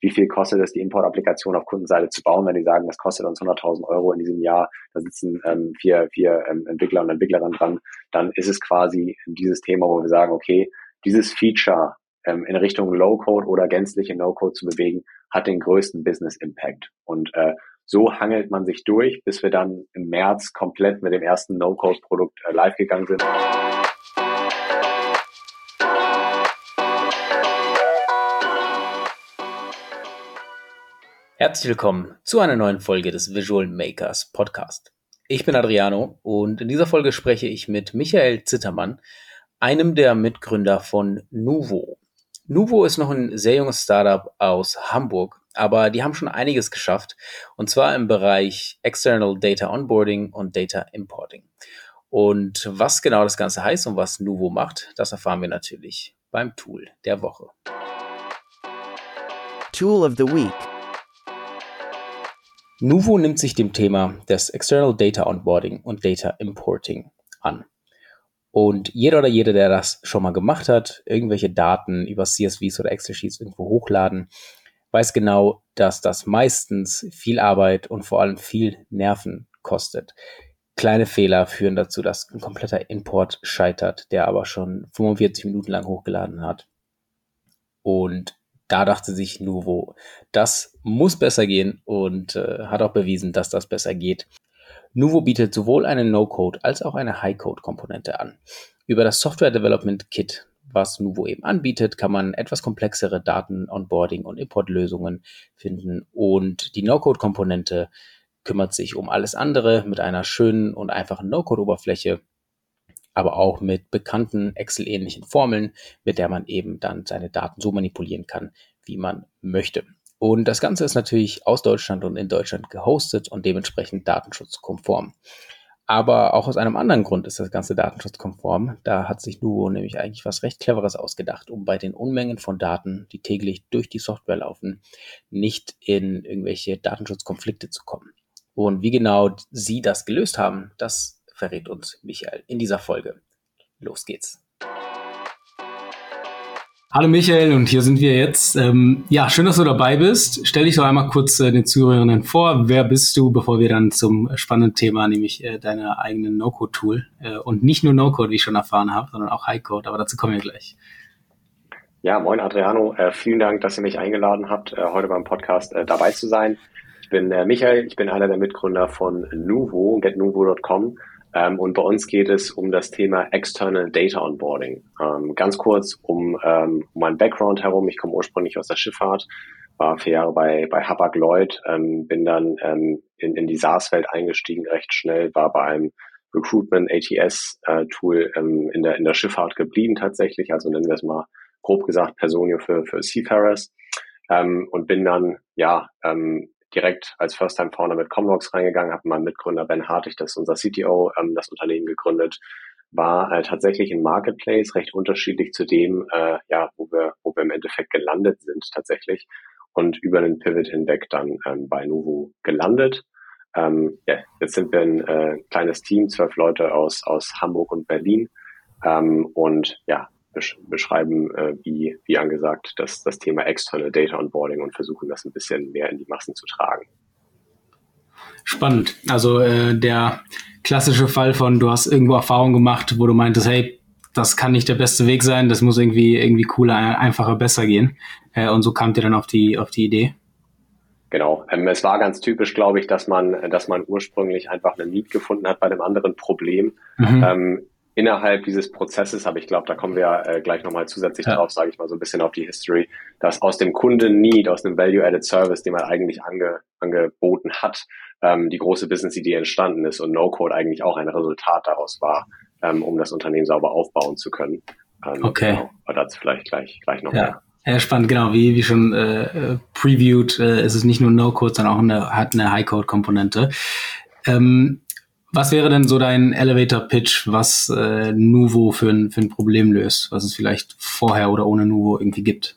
wie viel kostet es, die Import-Applikation auf Kundenseite zu bauen, wenn die sagen, das kostet uns 100.000 Euro in diesem Jahr, da sitzen ähm, vier, vier ähm, Entwickler und Entwicklerinnen dran, dann ist es quasi dieses Thema, wo wir sagen, okay, dieses Feature ähm, in Richtung Low-Code oder gänzliche No-Code zu bewegen, hat den größten Business-Impact. Und äh, so hangelt man sich durch, bis wir dann im März komplett mit dem ersten No-Code-Produkt äh, live gegangen sind. Herzlich willkommen zu einer neuen Folge des Visual Makers Podcast. Ich bin Adriano und in dieser Folge spreche ich mit Michael Zittermann, einem der Mitgründer von Nuvo. Nuvo ist noch ein sehr junges Startup aus Hamburg, aber die haben schon einiges geschafft und zwar im Bereich External Data Onboarding und Data Importing. Und was genau das Ganze heißt und was Nuvo macht, das erfahren wir natürlich beim Tool der Woche. Tool of the Week. Nuvo nimmt sich dem Thema des External Data Onboarding und Data Importing an. Und jeder oder jede, der das schon mal gemacht hat, irgendwelche Daten über CSVs oder Excel-Sheets irgendwo hochladen, weiß genau, dass das meistens viel Arbeit und vor allem viel Nerven kostet. Kleine Fehler führen dazu, dass ein kompletter Import scheitert, der aber schon 45 Minuten lang hochgeladen hat. Und da dachte sich Nuvo, das muss besser gehen und äh, hat auch bewiesen, dass das besser geht. Nuvo bietet sowohl eine No-Code als auch eine High-Code-Komponente an. Über das Software Development Kit, was Nuvo eben anbietet, kann man etwas komplexere Daten, Onboarding und Importlösungen finden und die No-Code-Komponente kümmert sich um alles andere mit einer schönen und einfachen No-Code-Oberfläche aber auch mit bekannten Excel-ähnlichen Formeln, mit der man eben dann seine Daten so manipulieren kann, wie man möchte. Und das Ganze ist natürlich aus Deutschland und in Deutschland gehostet und dementsprechend datenschutzkonform. Aber auch aus einem anderen Grund ist das Ganze datenschutzkonform. Da hat sich Nuvo nämlich eigentlich was recht Cleveres ausgedacht, um bei den Unmengen von Daten, die täglich durch die Software laufen, nicht in irgendwelche Datenschutzkonflikte zu kommen. Und wie genau sie das gelöst haben, das verrät uns Michael in dieser Folge. Los geht's. Hallo Michael und hier sind wir jetzt. Ähm, ja, schön, dass du dabei bist. Stell dich doch einmal kurz äh, den Zuhörerinnen vor. Wer bist du, bevor wir dann zum spannenden Thema, nämlich äh, deine eigenen No-Code-Tool äh, und nicht nur No-Code, wie ich schon erfahren habe, sondern auch High-Code, aber dazu kommen wir gleich. Ja, moin Adriano. Äh, vielen Dank, dass ihr mich eingeladen habt, äh, heute beim Podcast äh, dabei zu sein. Ich bin Michael, ich bin einer der Mitgründer von Nuvo, getnuvo.com. Ähm, und bei uns geht es um das Thema External Data Onboarding. Ähm, ganz kurz um, ähm, um meinen Background herum. Ich komme ursprünglich aus der Schifffahrt, war vier Jahre bei, bei Hapag Lloyd, ähm, bin dann ähm, in, in die SaaS-Welt eingestiegen recht schnell, war bei einem Recruitment ATS-Tool äh, ähm, in, der, in der Schifffahrt geblieben tatsächlich, also nennen wir es mal grob gesagt Personio für, für Seafarers. Ähm, und bin dann ja ähm, direkt als First-Time-Founder mit Comlogs reingegangen, habe meinen Mitgründer Ben Hartig, das ist unser CTO, ähm, das Unternehmen gegründet, war äh, tatsächlich ein Marketplace recht unterschiedlich zu dem, äh, ja, wo wir, wo wir im Endeffekt gelandet sind tatsächlich und über den Pivot hinweg dann ähm, bei Nuvu gelandet. Ähm, ja, jetzt sind wir ein äh, kleines Team, zwölf Leute aus, aus Hamburg und Berlin. Ähm, und ja, beschreiben, äh, wie, wie angesagt, das, das Thema External Data Onboarding und versuchen das ein bisschen mehr in die Massen zu tragen. Spannend. Also äh, der klassische Fall von, du hast irgendwo Erfahrung gemacht, wo du meintest, hey, das kann nicht der beste Weg sein, das muss irgendwie irgendwie cooler, einfacher, besser gehen. Äh, und so kamt ihr dann auf die auf die Idee. Genau. Ähm, es war ganz typisch, glaube ich, dass man, dass man ursprünglich einfach einen Need gefunden hat bei einem anderen Problem. Mhm. Ähm, innerhalb dieses Prozesses, aber ich glaube, da kommen wir äh, gleich nochmal zusätzlich ja. drauf, sage ich mal so ein bisschen auf die History, dass aus dem Kunden-Need, aus einem Value-Added Service, den man eigentlich ange, angeboten hat, ähm, die große Business-Idee entstanden ist und No-Code eigentlich auch ein Resultat daraus war, ähm, um das Unternehmen sauber aufbauen zu können. Ähm, okay. Genau, aber dazu vielleicht gleich, gleich noch ja. mehr. Ja, spannend, genau. Wie, wie schon äh previewed, äh, ist es nicht nur No-Code, sondern auch eine, hat eine High-Code-Komponente. Ähm, was wäre denn so dein Elevator-Pitch, was äh, Nuvo für ein, für ein Problem löst, was es vielleicht vorher oder ohne Nuvo irgendwie gibt?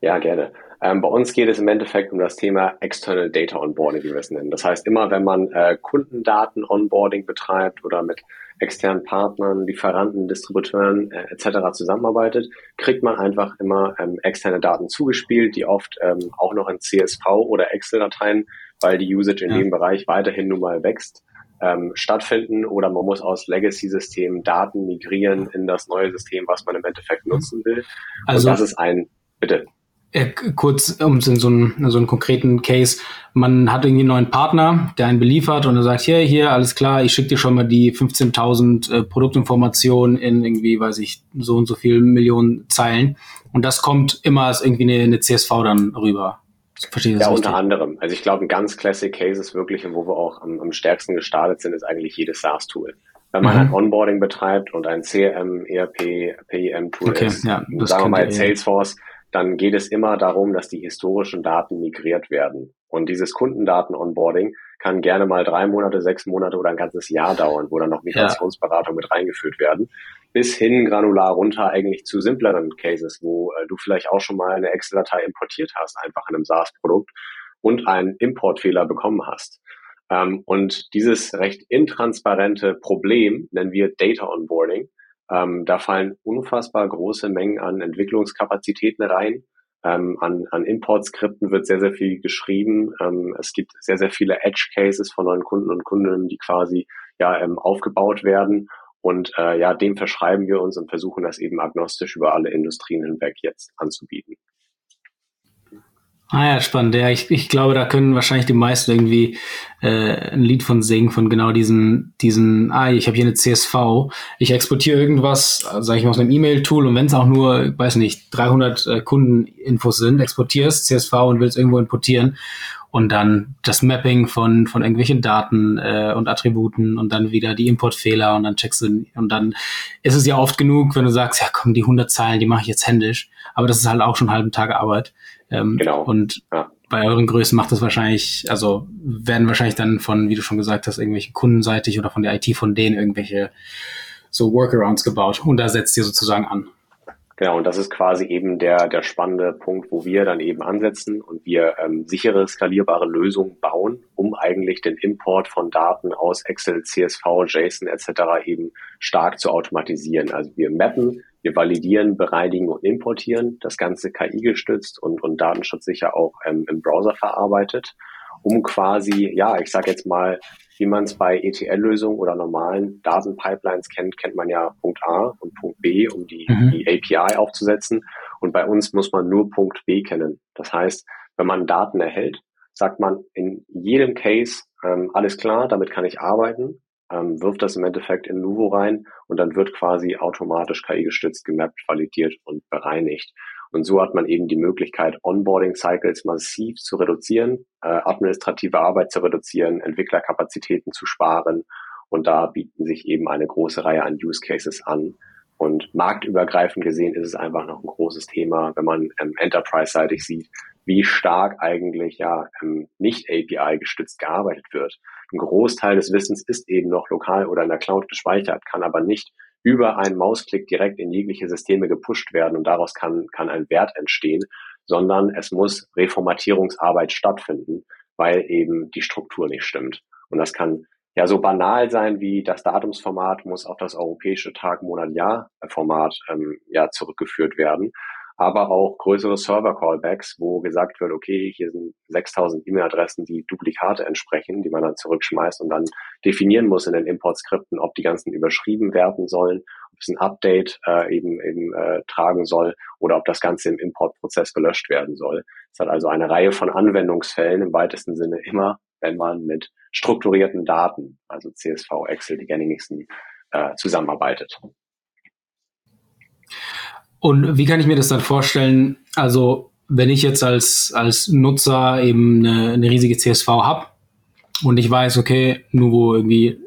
Ja, gerne. Ähm, bei uns geht es im Endeffekt um das Thema External Data Onboarding, wie wir es nennen. Das heißt, immer wenn man äh, Kundendaten Onboarding betreibt oder mit externen Partnern, Lieferanten, Distributeuren äh, etc. zusammenarbeitet, kriegt man einfach immer ähm, externe Daten zugespielt, die oft ähm, auch noch in CSV oder Excel-Dateien, weil die Usage in ja. dem Bereich weiterhin nun mal wächst, ähm, stattfinden oder man muss aus Legacy-Systemen Daten migrieren in das neue System, was man im Endeffekt nutzen will. Also, Und das ist ein, bitte. Äh, kurz um so einen, so einen konkreten Case, man hat irgendwie einen neuen Partner, der einen beliefert und er sagt, hier, hier, alles klar, ich schicke dir schon mal die 15.000 äh, Produktinformationen in irgendwie, weiß ich, so und so viel Millionen Zeilen und das kommt immer als irgendwie eine, eine CSV dann rüber. Verstehe ja, unter anderem. Also ich glaube, ein ganz Classic Case ist wirklich, wo wir auch am, am stärksten gestartet sind, ist eigentlich jedes SaaS-Tool. Wenn man mhm. ein Onboarding betreibt und ein CRM, ERP, PIM-Tool okay, ist, ja, sagen wir mal Salesforce, dann geht es immer darum, dass die historischen Daten migriert werden. Und dieses Kundendaten-Onboarding kann gerne mal drei Monate, sechs Monate oder ein ganzes Jahr dauern, wo dann noch Migrationsberatung ja. mit reingeführt werden, bis hin granular runter eigentlich zu simpleren Cases, wo äh, du vielleicht auch schon mal eine Excel-Datei importiert hast, einfach in einem SaaS-Produkt und einen Importfehler bekommen hast. Ähm, und dieses recht intransparente Problem nennen wir Data Onboarding. Ähm, da fallen unfassbar große Mengen an Entwicklungskapazitäten rein. Ähm, an, an Importskripten wird sehr, sehr viel geschrieben. Ähm, es gibt sehr, sehr viele Edge Cases von neuen Kunden und Kundinnen, die quasi ja ähm, aufgebaut werden. Und äh, ja, dem verschreiben wir uns und versuchen das eben agnostisch über alle Industrien hinweg jetzt anzubieten. Ah ja, spannend. Ja, ich, ich glaube, da können wahrscheinlich die meisten irgendwie äh, ein Lied von singen, von genau diesen, diesen, ah, ich habe hier eine CSV, ich exportiere irgendwas, sage ich mal, aus einem E-Mail-Tool und wenn es auch nur, weiß nicht, 300 äh, Kundeninfos sind, exportierst CSV und willst irgendwo importieren und dann das Mapping von, von irgendwelchen Daten äh, und Attributen und dann wieder die Importfehler und dann checkst du und dann ist es ja oft genug, wenn du sagst, ja komm, die 100 Zeilen, die mache ich jetzt händisch, aber das ist halt auch schon einen halben Tag Arbeit. Ähm, genau. Und ja. bei euren Größen macht das wahrscheinlich, also werden wahrscheinlich dann von, wie du schon gesagt hast, irgendwelche kundenseitig oder von der IT von denen irgendwelche so Workarounds gebaut. Und da setzt ihr sozusagen an. Genau, und das ist quasi eben der, der spannende Punkt, wo wir dann eben ansetzen und wir ähm, sichere, skalierbare Lösungen bauen, um eigentlich den Import von Daten aus Excel, CSV, JSON etc. eben stark zu automatisieren. Also wir mappen wir validieren, bereinigen und importieren, das Ganze KI gestützt und, und datenschutzsicher auch ähm, im Browser verarbeitet, um quasi, ja, ich sage jetzt mal, wie man es bei ETL-Lösungen oder normalen Datenpipelines kennt, kennt man ja Punkt A und Punkt B, um die, mhm. die API aufzusetzen. Und bei uns muss man nur Punkt B kennen. Das heißt, wenn man Daten erhält, sagt man in jedem Case, ähm, alles klar, damit kann ich arbeiten ähm, wirft das im Endeffekt in Nuvo rein und dann wird quasi automatisch KI-gestützt gemappt, validiert und bereinigt. Und so hat man eben die Möglichkeit, Onboarding-Cycles massiv zu reduzieren, äh, administrative Arbeit zu reduzieren, Entwicklerkapazitäten zu sparen. Und da bieten sich eben eine große Reihe an Use Cases an. Und marktübergreifend gesehen ist es einfach noch ein großes Thema, wenn man ähm, enterprise-seitig sieht, wie stark eigentlich ja ähm, nicht API gestützt gearbeitet wird. Ein Großteil des Wissens ist eben noch lokal oder in der Cloud gespeichert, kann aber nicht über einen Mausklick direkt in jegliche Systeme gepusht werden und daraus kann, kann ein Wert entstehen, sondern es muss Reformatierungsarbeit stattfinden, weil eben die Struktur nicht stimmt. Und das kann ja so banal sein wie das Datumsformat muss auf das europäische Tag, Monat, Jahr Format ähm, ja zurückgeführt werden aber auch größere Server-Callbacks, wo gesagt wird, okay, hier sind 6000 E-Mail-Adressen, die Duplikate entsprechen, die man dann zurückschmeißt und dann definieren muss in den Importskripten, ob die ganzen überschrieben werden sollen, ob es ein Update äh, eben, eben äh, tragen soll oder ob das Ganze im Importprozess gelöscht werden soll. Es hat also eine Reihe von Anwendungsfällen im weitesten Sinne immer, wenn man mit strukturierten Daten, also CSV, Excel, die gängigsten, äh, zusammenarbeitet. Und wie kann ich mir das dann vorstellen? Also, wenn ich jetzt als, als Nutzer eben eine, eine riesige CSV habe und ich weiß, okay, nur wo irgendwie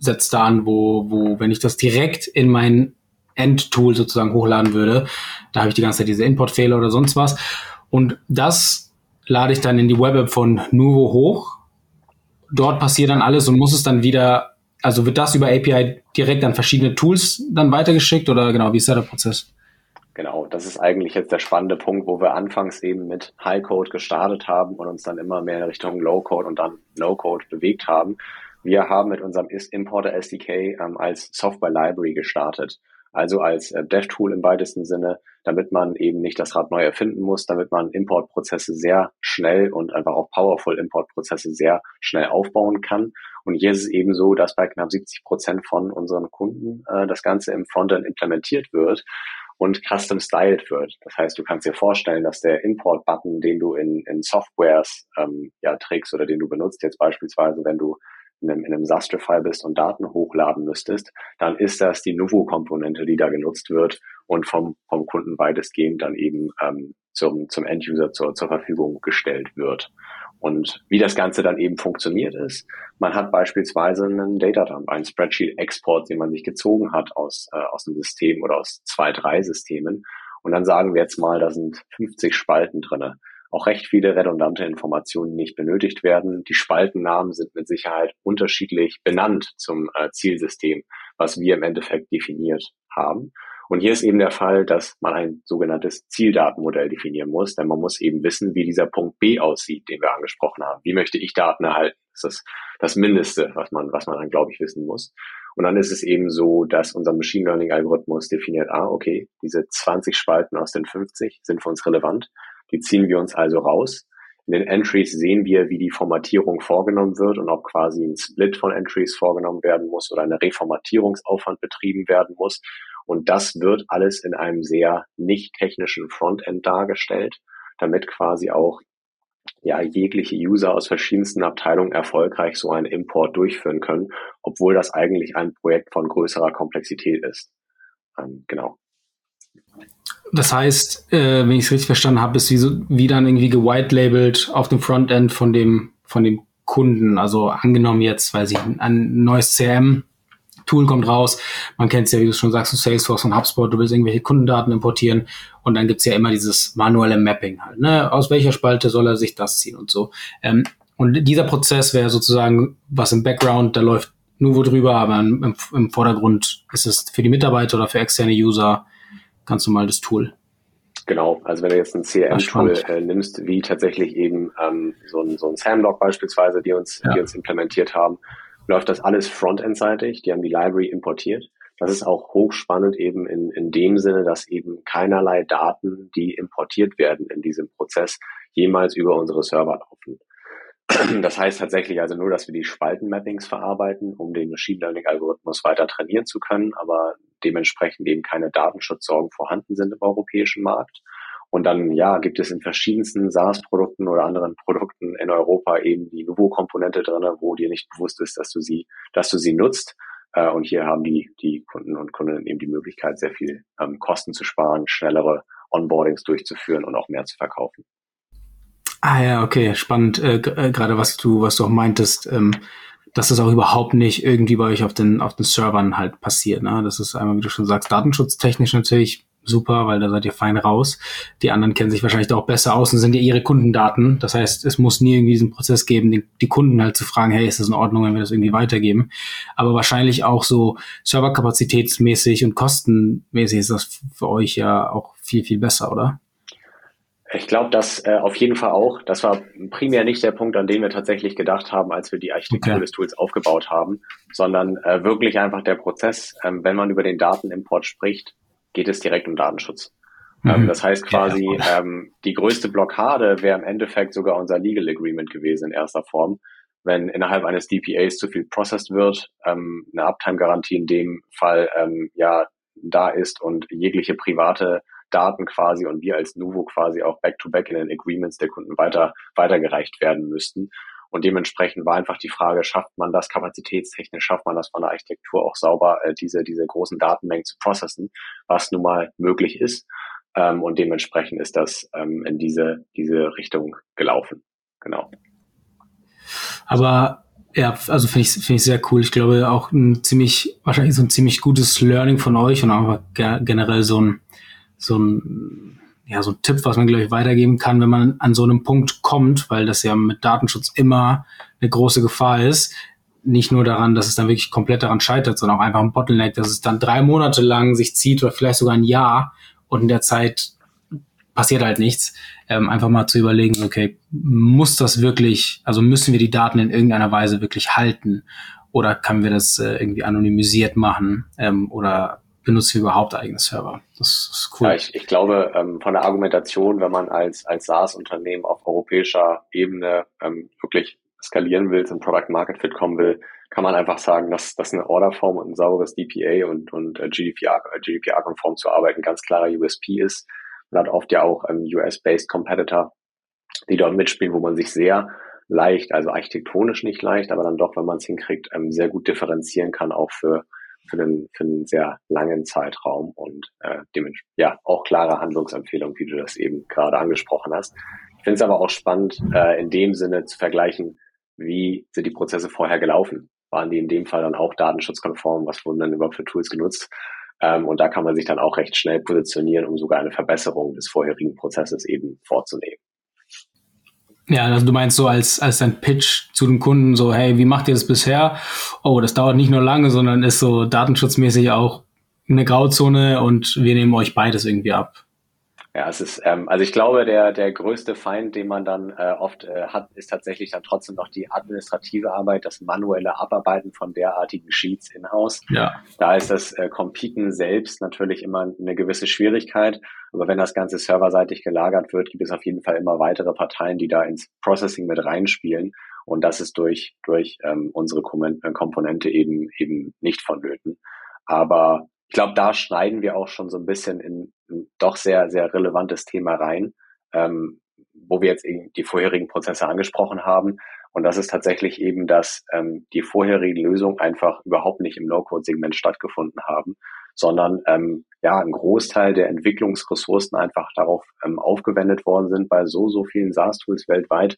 setzt da an, wo, wo, wenn ich das direkt in mein Endtool sozusagen hochladen würde, da habe ich die ganze Zeit diese Importfehler oder sonst was. Und das lade ich dann in die Web-App von Nuvo hoch. Dort passiert dann alles und muss es dann wieder, also wird das über API direkt an verschiedene Tools dann weitergeschickt oder genau, wie ist da der Prozess? Genau, das ist eigentlich jetzt der spannende Punkt, wo wir anfangs eben mit High-Code gestartet haben und uns dann immer mehr in Richtung Low-Code und dann No-Code bewegt haben. Wir haben mit unserem Importer SDK ähm, als Software Library gestartet. Also als äh, Dev-Tool im weitesten Sinne, damit man eben nicht das Rad neu erfinden muss, damit man Importprozesse sehr schnell und einfach auch powerful Importprozesse sehr schnell aufbauen kann. Und hier ist es eben so, dass bei knapp 70 Prozent von unseren Kunden äh, das Ganze im Frontend implementiert wird und custom styled wird. Das heißt, du kannst dir vorstellen, dass der Import-Button, den du in, in Softwares ähm, ja, trägst oder den du benutzt, jetzt beispielsweise, wenn du in einem, in einem Sastrify bist und Daten hochladen müsstest, dann ist das die Nuvo-Komponente, die da genutzt wird und vom, vom Kunden weitestgehend dann eben ähm, zum, zum End-User zur, zur Verfügung gestellt wird. Und wie das Ganze dann eben funktioniert ist, man hat beispielsweise einen Datadump, einen Spreadsheet-Export, den man sich gezogen hat aus, äh, aus einem System oder aus zwei, drei Systemen. Und dann sagen wir jetzt mal, da sind 50 Spalten drinne auch recht viele redundante Informationen nicht benötigt werden. Die Spaltennamen sind mit Sicherheit unterschiedlich benannt zum äh, Zielsystem, was wir im Endeffekt definiert haben. Und hier ist eben der Fall, dass man ein sogenanntes Zieldatenmodell definieren muss, denn man muss eben wissen, wie dieser Punkt B aussieht, den wir angesprochen haben. Wie möchte ich Daten erhalten? Das ist das Mindeste, was man, was man dann, glaube ich, wissen muss. Und dann ist es eben so, dass unser Machine Learning Algorithmus definiert, ah, okay, diese 20 Spalten aus den 50 sind für uns relevant. Die ziehen wir uns also raus. In den Entries sehen wir, wie die Formatierung vorgenommen wird und ob quasi ein Split von Entries vorgenommen werden muss oder eine Reformatierungsaufwand betrieben werden muss. Und das wird alles in einem sehr nicht technischen Frontend dargestellt, damit quasi auch ja, jegliche User aus verschiedensten Abteilungen erfolgreich so einen Import durchführen können, obwohl das eigentlich ein Projekt von größerer Komplexität ist. Ähm, genau. Das heißt, äh, wenn ich es richtig verstanden habe, ist wie, so, wie dann irgendwie gewitelabelt auf dem Frontend von dem, von dem Kunden. Also angenommen jetzt, weiß ich, ein neues CRM Tool kommt raus. Man kennt es ja, wie du schon sagst, Salesforce und HubSpot, du willst irgendwelche Kundendaten importieren und dann gibt's ja immer dieses manuelle Mapping halt. Ne? Aus welcher Spalte soll er sich das ziehen und so. Ähm, und dieser Prozess wäre sozusagen was im Background, da läuft nur wo drüber, aber im, im Vordergrund ist es für die Mitarbeiter oder für externe User ganz normal das Tool. Genau, also wenn du jetzt ein CRM-Tool äh, nimmst, wie tatsächlich eben ähm, so ein, so ein Samlog beispielsweise, die uns, ja. die uns implementiert haben, läuft das alles frontend-seitig. Die haben die Library importiert. Das ist auch hochspannend eben in, in dem Sinne, dass eben keinerlei Daten, die importiert werden in diesem Prozess, jemals über unsere Server laufen. Das heißt tatsächlich also nur, dass wir die Spaltenmappings verarbeiten, um den Machine Learning Algorithmus weiter trainieren zu können, aber dementsprechend eben keine Datenschutzsorgen vorhanden sind im europäischen Markt. Und dann, ja, gibt es in verschiedensten SaaS-Produkten oder anderen Produkten in Europa eben die Nuvo-Komponente drin, wo dir nicht bewusst ist, dass du sie, dass du sie nutzt. Äh, und hier haben die, die Kunden und Kundinnen eben die Möglichkeit, sehr viel ähm, Kosten zu sparen, schnellere Onboardings durchzuführen und auch mehr zu verkaufen. Ah ja, okay, spannend. Äh, äh, Gerade was du, was du auch meintest, ähm, dass das auch überhaupt nicht irgendwie bei euch auf den, auf den Servern halt passiert. Ne? Das ist einmal, wie du schon sagst, datenschutztechnisch natürlich super, weil da seid ihr fein raus. Die anderen kennen sich wahrscheinlich da auch besser aus und sind ja ihre Kundendaten. Das heißt, es muss nie irgendwie diesen Prozess geben, die, die Kunden halt zu fragen, hey, ist das in Ordnung, wenn wir das irgendwie weitergeben? Aber wahrscheinlich auch so serverkapazitätsmäßig und kostenmäßig ist das für euch ja auch viel, viel besser, oder? Ich glaube, dass äh, auf jeden Fall auch. Das war primär nicht der Punkt, an den wir tatsächlich gedacht haben, als wir die Architektur okay. des Tools aufgebaut haben, sondern äh, wirklich einfach der Prozess, ähm, wenn man über den Datenimport spricht, geht es direkt um Datenschutz. Ähm, mhm. das heißt quasi, ja, ähm, die größte Blockade wäre im Endeffekt sogar unser Legal Agreement gewesen in erster Form. Wenn innerhalb eines DPAs zu viel processed wird, ähm, eine Uptime-Garantie in dem Fall ähm, ja da ist und jegliche private Daten quasi und wir als Nuvo quasi auch back-to-back -back in den Agreements der Kunden weiter, weitergereicht werden müssten. Und dementsprechend war einfach die Frage, schafft man das kapazitätstechnisch, schafft man das von der Architektur auch sauber, äh, diese, diese großen Datenmengen zu processen, was nun mal möglich ist. Ähm, und dementsprechend ist das ähm, in diese, diese Richtung gelaufen. Genau. Aber ja, also finde ich, finde ich sehr cool. Ich glaube auch ein ziemlich, wahrscheinlich so ein ziemlich gutes Learning von euch und auch generell so ein, so ein, ja, so ein Tipp, was man, glaube ich, weitergeben kann, wenn man an so einem Punkt kommt, weil das ja mit Datenschutz immer eine große Gefahr ist. Nicht nur daran, dass es dann wirklich komplett daran scheitert, sondern auch einfach ein Bottleneck, dass es dann drei Monate lang sich zieht oder vielleicht sogar ein Jahr und in der Zeit passiert halt nichts. Ähm, einfach mal zu überlegen, okay, muss das wirklich, also müssen wir die Daten in irgendeiner Weise wirklich halten oder können wir das äh, irgendwie anonymisiert machen ähm, oder benutzen wir überhaupt eigene Server? Das ist cool. Ja, ich, ich glaube, ähm, von der Argumentation, wenn man als, als SaaS-Unternehmen auf europäischer Ebene ähm, wirklich skalieren will, zum Product Market Fit kommen will, kann man einfach sagen, dass, dass eine Orderform und ein sauberes DPA und, und äh, GDPR, äh, GDPR-konform zu arbeiten ganz klarer USP ist. Man hat oft ja auch ähm, US-based Competitor, die dort mitspielen, wo man sich sehr leicht, also architektonisch nicht leicht, aber dann doch, wenn man es hinkriegt, ähm, sehr gut differenzieren kann, auch für, für, einen, für einen sehr langen Zeitraum und äh, dementsprechend ja auch klare Handlungsempfehlungen, wie du das eben gerade angesprochen hast. Ich finde es aber auch spannend, äh, in dem Sinne zu vergleichen, wie sind die Prozesse vorher gelaufen? Waren die in dem Fall dann auch datenschutzkonform? Was wurden dann überhaupt für Tools genutzt? Ähm, und da kann man sich dann auch recht schnell positionieren, um sogar eine Verbesserung des vorherigen Prozesses eben vorzunehmen. Ja, also du meinst so als, als dein Pitch zu dem Kunden so, hey, wie macht ihr das bisher? Oh, das dauert nicht nur lange, sondern ist so datenschutzmäßig auch eine Grauzone und wir nehmen euch beides irgendwie ab. Ja, es ist, ähm, also ich glaube, der, der größte Feind, den man dann äh, oft äh, hat, ist tatsächlich dann trotzdem noch die administrative Arbeit, das manuelle Abarbeiten von derartigen Sheets in-house. Ja. Da ist das äh, Competen selbst natürlich immer eine gewisse Schwierigkeit. Aber wenn das Ganze serverseitig gelagert wird, gibt es auf jeden Fall immer weitere Parteien, die da ins Processing mit reinspielen. Und das ist durch, durch ähm, unsere Komponente eben, eben nicht vonnöten. Aber ich glaube, da schneiden wir auch schon so ein bisschen in ein doch sehr, sehr relevantes Thema rein, ähm, wo wir jetzt eben die vorherigen Prozesse angesprochen haben. Und das ist tatsächlich eben, dass ähm, die vorherigen Lösungen einfach überhaupt nicht im No-Code-Segment stattgefunden haben, sondern ähm, ja ein Großteil der Entwicklungsressourcen einfach darauf ähm, aufgewendet worden sind bei so, so vielen SaaS-Tools weltweit,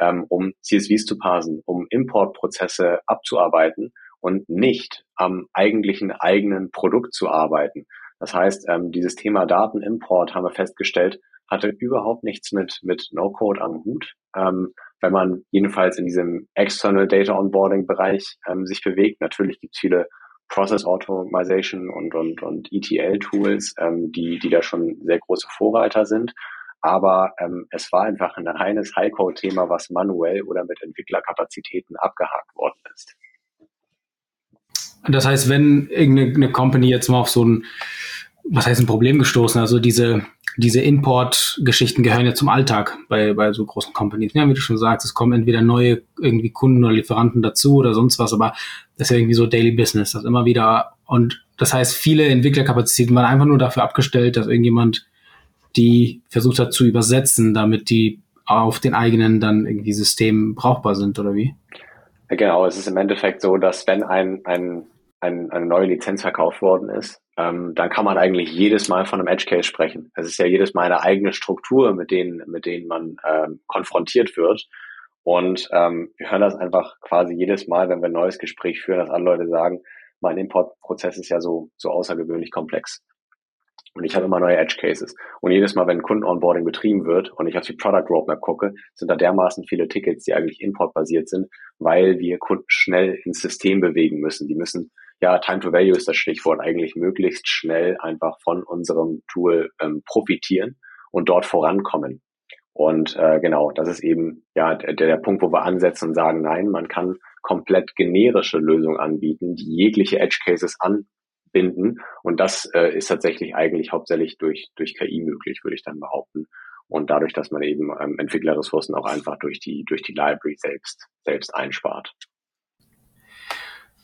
ähm, um CSVs zu parsen, um Importprozesse abzuarbeiten und nicht am eigentlichen eigenen Produkt zu arbeiten. Das heißt, ähm, dieses Thema Datenimport haben wir festgestellt, hatte überhaupt nichts mit, mit No-Code am Hut. Ähm, wenn man jedenfalls in diesem External Data Onboarding Bereich ähm, sich bewegt, natürlich gibt es viele Process Automation und, und, und ETL Tools, ähm, die, die da schon sehr große Vorreiter sind. Aber ähm, es war einfach ein reines High-Code-Thema, was manuell oder mit Entwicklerkapazitäten abgehakt worden ist. Das heißt, wenn irgendeine Company jetzt mal auf so ein, was heißt ein Problem gestoßen, also diese, diese Import-Geschichten gehören ja zum Alltag bei, bei so großen Companies. Ja, wie du schon sagst, es kommen entweder neue irgendwie Kunden oder Lieferanten dazu oder sonst was, aber das ist ja irgendwie so Daily Business, das immer wieder. Und das heißt, viele Entwicklerkapazitäten waren einfach nur dafür abgestellt, dass irgendjemand die versucht hat zu übersetzen, damit die auf den eigenen dann irgendwie System brauchbar sind, oder wie? Genau, es ist im Endeffekt so, dass wenn ein, ein ein, eine neue Lizenz verkauft worden ist, ähm, dann kann man eigentlich jedes Mal von einem Edge Case sprechen. Es ist ja jedes Mal eine eigene Struktur, mit denen, mit denen man ähm, konfrontiert wird. Und ähm, wir hören das einfach quasi jedes Mal, wenn wir ein neues Gespräch führen, dass alle Leute sagen, mein Importprozess ist ja so, so außergewöhnlich komplex. Und ich habe immer neue Edge Cases. Und jedes Mal, wenn Kunden-Onboarding betrieben wird und ich auf die Product Roadmap gucke, sind da dermaßen viele Tickets, die eigentlich importbasiert sind, weil wir Kunden schnell ins System bewegen müssen. Die müssen ja, Time to Value ist das Stichwort, eigentlich möglichst schnell einfach von unserem Tool ähm, profitieren und dort vorankommen. Und äh, genau, das ist eben ja der, der Punkt, wo wir ansetzen und sagen, nein, man kann komplett generische Lösungen anbieten, die jegliche Edge Cases anbinden. Und das äh, ist tatsächlich eigentlich hauptsächlich durch, durch KI möglich, würde ich dann behaupten. Und dadurch, dass man eben ähm, Entwicklerressourcen auch einfach durch die, durch die Library selbst, selbst einspart.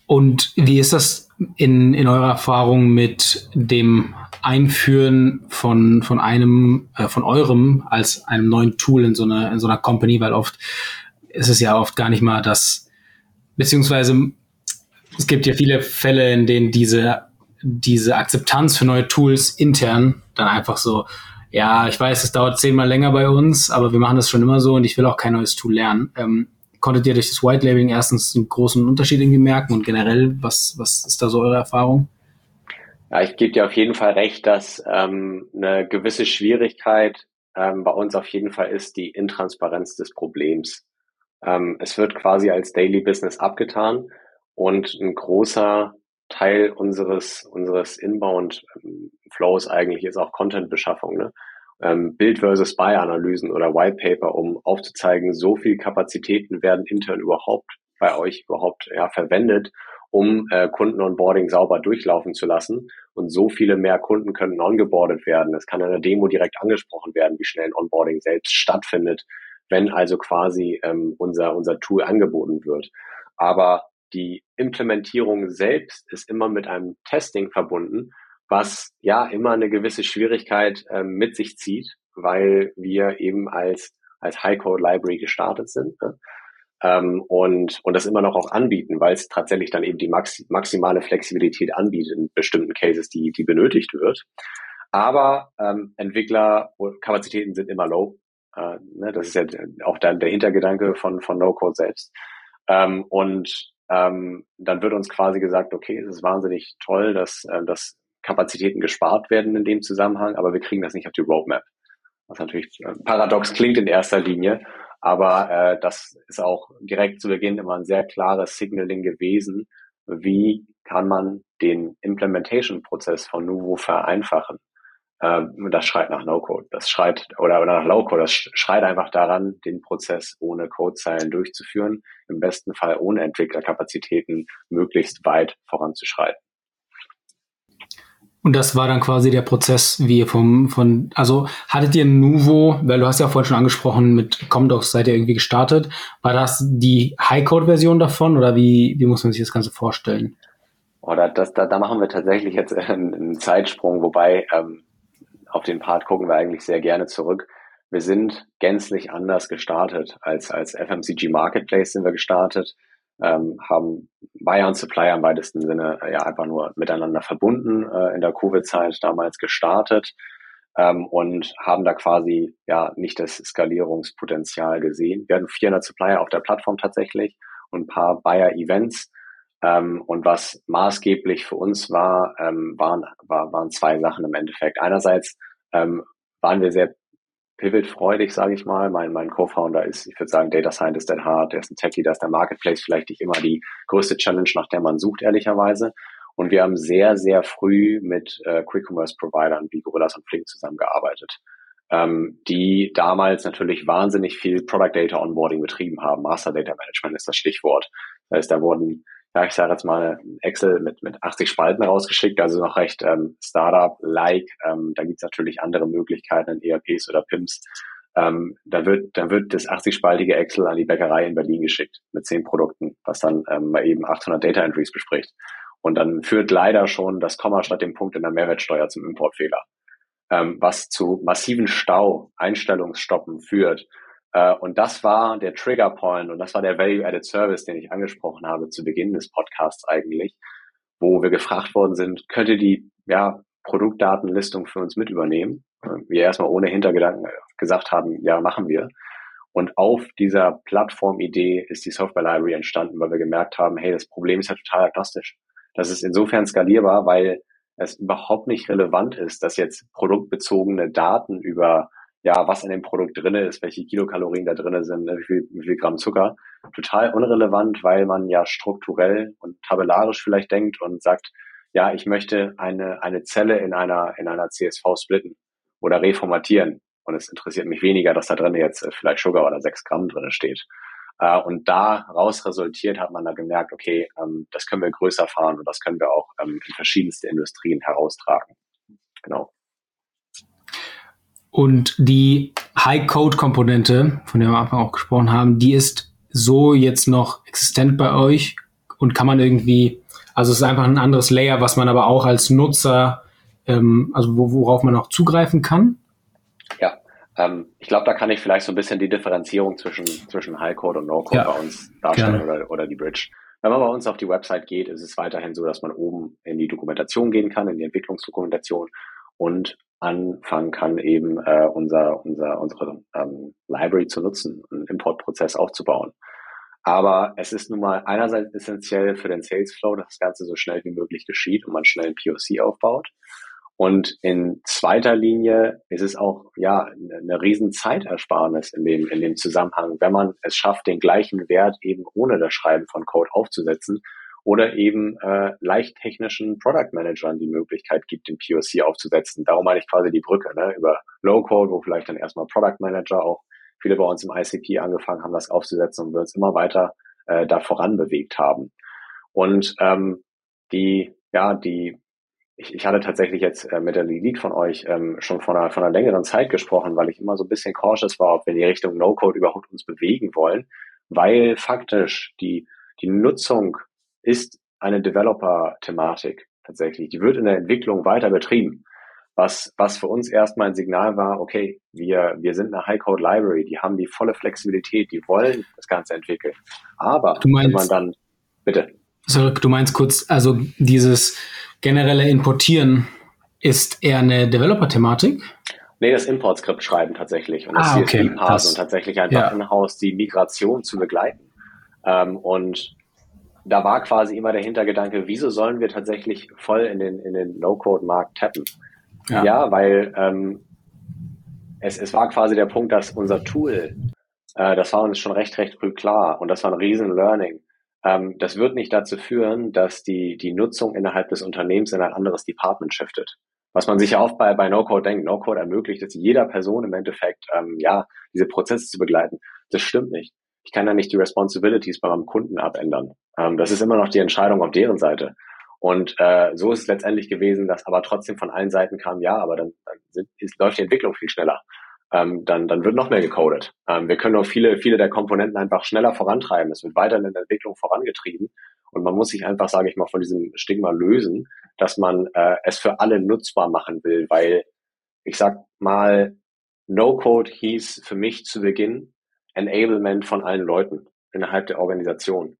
Und wie ist das in, in eurer Erfahrung mit dem Einführen von, von einem, äh, von eurem als einem neuen Tool in so einer, in so einer Company? Weil oft ist es ja oft gar nicht mal das, beziehungsweise es gibt ja viele Fälle, in denen diese, diese Akzeptanz für neue Tools intern dann einfach so, ja, ich weiß, es dauert zehnmal länger bei uns, aber wir machen das schon immer so und ich will auch kein neues Tool lernen. Ähm, konntet ihr durch das White Labeling erstens einen großen Unterschied irgendwie merken und generell, was, was ist da so eure Erfahrung? Ja, ich gebe dir auf jeden Fall recht, dass ähm, eine gewisse Schwierigkeit ähm, bei uns auf jeden Fall ist die Intransparenz des Problems. Ähm, es wird quasi als Daily Business abgetan und ein großer Teil unseres, unseres Inbound-Flows eigentlich ist auch Content-Beschaffung. Ne? Ähm, Bild versus Buy-Analysen oder White Paper, um aufzuzeigen, so viel Kapazitäten werden intern überhaupt bei euch überhaupt ja, verwendet, um äh, Kunden-Onboarding sauber durchlaufen zu lassen. Und so viele mehr Kunden können ongeboardet werden. Es kann in der Demo direkt angesprochen werden, wie schnell ein Onboarding selbst stattfindet, wenn also quasi ähm, unser, unser Tool angeboten wird. Aber die Implementierung selbst ist immer mit einem Testing verbunden, was ja immer eine gewisse Schwierigkeit ähm, mit sich zieht, weil wir eben als, als High-Code Library gestartet sind. Ne? Ähm, und, und das immer noch auch anbieten, weil es tatsächlich dann eben die maxi maximale Flexibilität anbietet in bestimmten Cases, die, die benötigt wird. Aber ähm, Entwicklerkapazitäten sind immer low. Äh, ne, das ist ja auch dann der Hintergedanke von, von No-Code selbst. Ähm, und ähm, dann wird uns quasi gesagt, okay, es ist wahnsinnig toll, dass, äh, dass Kapazitäten gespart werden in dem Zusammenhang, aber wir kriegen das nicht auf die Roadmap. Was natürlich äh, paradox klingt in erster Linie, aber äh, das ist auch direkt zu Beginn immer ein sehr klares Signaling gewesen, wie kann man den Implementation-Prozess von Nuvo vereinfachen. Ähm, das schreit nach No-Code. Das schreit, oder, oder nach Low-Code. Das schreit einfach daran, den Prozess ohne Codezeilen durchzuführen. Im besten Fall ohne Entwicklerkapazitäten möglichst weit voranzuschreiten. Und das war dann quasi der Prozess, wie ihr vom, von, also hattet ihr Nuvo, weil du hast ja vorhin schon angesprochen, mit Comdocs seid ihr irgendwie gestartet. War das die High-Code-Version davon oder wie, wie muss man sich das Ganze vorstellen? Oder das, da, da machen wir tatsächlich jetzt einen, einen Zeitsprung, wobei ähm, auf den Part gucken wir eigentlich sehr gerne zurück. Wir sind gänzlich anders gestartet als, als FMCG Marketplace sind wir gestartet, ähm, haben Buyer und Supplier im weitesten Sinne äh, ja einfach nur miteinander verbunden äh, in der Covid-Zeit damals gestartet ähm, und haben da quasi ja nicht das Skalierungspotenzial gesehen. Wir hatten 400 Supplier auf der Plattform tatsächlich und ein paar Buyer-Events. Ähm, und was maßgeblich für uns war, ähm, waren, war, waren zwei Sachen im Endeffekt. Einerseits ähm, waren wir sehr pivot-freudig, sage ich mal. Mein, mein Co-Founder ist, ich würde sagen, Data Scientist at Heart, der ist ein Techie, da ist der Marketplace vielleicht nicht immer die größte Challenge, nach der man sucht, ehrlicherweise. Und wir haben sehr, sehr früh mit äh, Quick-Commerce-Providern wie Gorillas und Flink zusammengearbeitet, ähm, die damals natürlich wahnsinnig viel Product Data Onboarding betrieben haben. Master Data Management ist das Stichwort. Das heißt, da wurden ja, ich sage jetzt mal, Excel mit, mit 80 Spalten rausgeschickt, also noch recht ähm, Startup-like. Ähm, da gibt's natürlich andere Möglichkeiten in ERPs oder PIMS. Ähm, da wird, da wird das 80-spaltige Excel an die Bäckerei in Berlin geschickt mit zehn Produkten, was dann ähm, eben 800 Data Entries bespricht. Und dann führt leider schon das Komma statt dem Punkt in der Mehrwertsteuer zum Importfehler, ähm, was zu massiven Stau, Einstellungsstoppen führt und das war der Trigger Point und das war der Value-Added Service, den ich angesprochen habe zu Beginn des Podcasts eigentlich, wo wir gefragt worden sind, könnt ihr die ja, Produktdatenlistung für uns mit übernehmen? Äh, wir erstmal ohne Hintergedanken gesagt haben, ja, machen wir. Und auf dieser Plattform-Idee ist die Software Library entstanden, weil wir gemerkt haben, hey, das Problem ist ja total agnostisch. Das ist insofern skalierbar, weil es überhaupt nicht relevant ist, dass jetzt produktbezogene Daten über ja, was in dem Produkt drinne ist, welche Kilokalorien da drinne sind, ne, wie viel, wie viel Gramm Zucker. Total unrelevant, weil man ja strukturell und tabellarisch vielleicht denkt und sagt, ja, ich möchte eine, eine Zelle in einer, in einer CSV splitten oder reformatieren. Und es interessiert mich weniger, dass da drin jetzt äh, vielleicht Sugar oder sechs Gramm drinne steht. Äh, und daraus resultiert hat man da gemerkt, okay, ähm, das können wir größer fahren und das können wir auch ähm, in verschiedenste Industrien heraustragen. Genau. Und die High-Code-Komponente, von der wir am Anfang auch gesprochen haben, die ist so jetzt noch existent bei euch und kann man irgendwie, also es ist einfach ein anderes Layer, was man aber auch als Nutzer, ähm, also worauf man auch zugreifen kann. Ja, ähm, ich glaube, da kann ich vielleicht so ein bisschen die Differenzierung zwischen, zwischen High-Code und No-Code ja, bei uns darstellen oder, oder die Bridge. Wenn man bei uns auf die Website geht, ist es weiterhin so, dass man oben in die Dokumentation gehen kann, in die Entwicklungsdokumentation und anfangen kann, eben äh, unser, unser, unsere ähm, Library zu nutzen, einen Importprozess aufzubauen. Aber es ist nun mal einerseits essentiell für den Sales Flow, dass das Ganze so schnell wie möglich geschieht und man schnell ein POC aufbaut. Und in zweiter Linie ist es auch ja eine riesen Zeitersparnis in dem, in dem Zusammenhang, wenn man es schafft, den gleichen Wert eben ohne das Schreiben von Code aufzusetzen oder eben äh, leicht technischen Product Managern die Möglichkeit gibt, den POC aufzusetzen. Darum meine ich quasi die Brücke, ne? über Low-Code, wo vielleicht dann erstmal Product Manager auch viele bei uns im ICP angefangen haben, das aufzusetzen und wir uns immer weiter äh, da voran bewegt haben. Und ähm, die, ja, die, ich, ich hatte tatsächlich jetzt äh, mit der Lead von euch ähm, schon von einer, von einer längeren Zeit gesprochen, weil ich immer so ein bisschen cautious war, ob wir in die Richtung No-Code überhaupt uns bewegen wollen, weil faktisch die, die Nutzung ist eine Developer-Thematik tatsächlich. Die wird in der Entwicklung weiter betrieben was, was für uns erstmal ein Signal war, okay, wir, wir sind eine High-Code-Library, die haben die volle Flexibilität, die wollen das Ganze entwickeln. Aber meinst, wenn man dann, bitte. So, du meinst kurz, also dieses generelle Importieren ist eher eine Developer-Thematik? Nee, das Import-Skript schreiben tatsächlich und das ah, okay. CSV-Parsen und tatsächlich einfach ja. in-house die Migration zu begleiten. Ähm, und da war quasi immer der Hintergedanke, wieso sollen wir tatsächlich voll in den, in den Low-Code-Markt tappen? Ja, ja weil ähm, es, es war quasi der Punkt, dass unser Tool, äh, das war uns schon recht, recht früh klar und das war ein riesen Learning. Ähm, das wird nicht dazu führen, dass die, die Nutzung innerhalb des Unternehmens in ein anderes Department shiftet. Was man sich ja oft bei, bei No-Code denkt, No-Code ermöglicht es jeder Person im Endeffekt, ähm, ja, diese Prozesse zu begleiten. Das stimmt nicht. Ich kann da nicht die Responsibilities bei meinem Kunden abändern. Ähm, das ist immer noch die Entscheidung auf deren Seite. Und äh, so ist es letztendlich gewesen, dass aber trotzdem von allen Seiten kam, ja, aber dann, dann sind, ist, läuft die Entwicklung viel schneller. Ähm, dann, dann wird noch mehr gecodet. Ähm, wir können auch viele, viele der Komponenten einfach schneller vorantreiben. Es wird weiter in der Entwicklung vorangetrieben. Und man muss sich einfach, sage ich mal, von diesem Stigma lösen, dass man äh, es für alle nutzbar machen will, weil ich sag mal, No-Code hieß für mich zu Beginn Enablement von allen Leuten innerhalb der Organisation.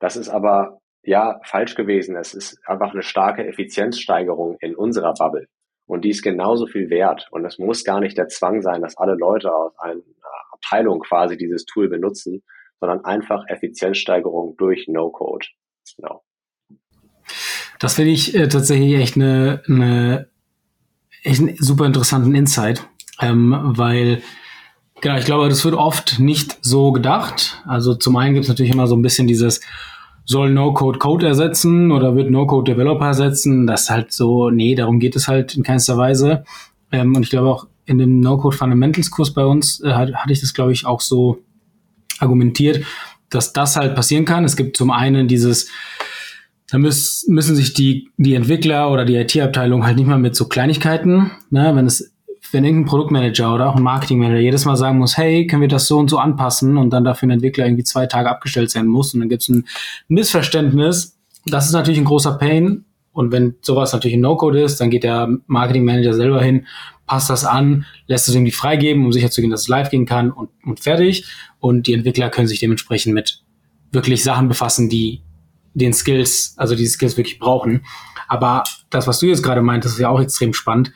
Das ist aber ja falsch gewesen. Es ist einfach eine starke Effizienzsteigerung in unserer Bubble. Und die ist genauso viel wert. Und es muss gar nicht der Zwang sein, dass alle Leute aus einer Abteilung quasi dieses Tool benutzen, sondern einfach Effizienzsteigerung durch No-Code. Genau. Das finde ich äh, tatsächlich echt eine, eine echt einen super interessanten Insight, ähm, weil genau, ich glaube, das wird oft nicht so gedacht. Also zum einen gibt es natürlich immer so ein bisschen dieses, soll No-Code Code ersetzen oder wird No-Code Developer ersetzen. Das ist halt so, nee, darum geht es halt in keinster Weise. Ähm, und ich glaube auch in dem No-Code Fundamentals Kurs bei uns äh, hatte ich das, glaube ich, auch so argumentiert, dass das halt passieren kann. Es gibt zum einen dieses, da müssen, müssen sich die, die Entwickler oder die IT-Abteilung halt nicht mal mit so Kleinigkeiten, ne, wenn es wenn irgendein Produktmanager oder auch ein Marketingmanager jedes Mal sagen muss, hey, können wir das so und so anpassen und dann dafür ein Entwickler irgendwie zwei Tage abgestellt sein muss und dann gibt es ein Missverständnis, das ist natürlich ein großer Pain. Und wenn sowas natürlich ein No-Code ist, dann geht der Marketingmanager selber hin, passt das an, lässt es irgendwie freigeben, um sicherzugehen, dass es live gehen kann und, und fertig. Und die Entwickler können sich dementsprechend mit wirklich Sachen befassen, die den Skills, also diese Skills wirklich brauchen. Aber das, was du jetzt gerade meintest, ist ja auch extrem spannend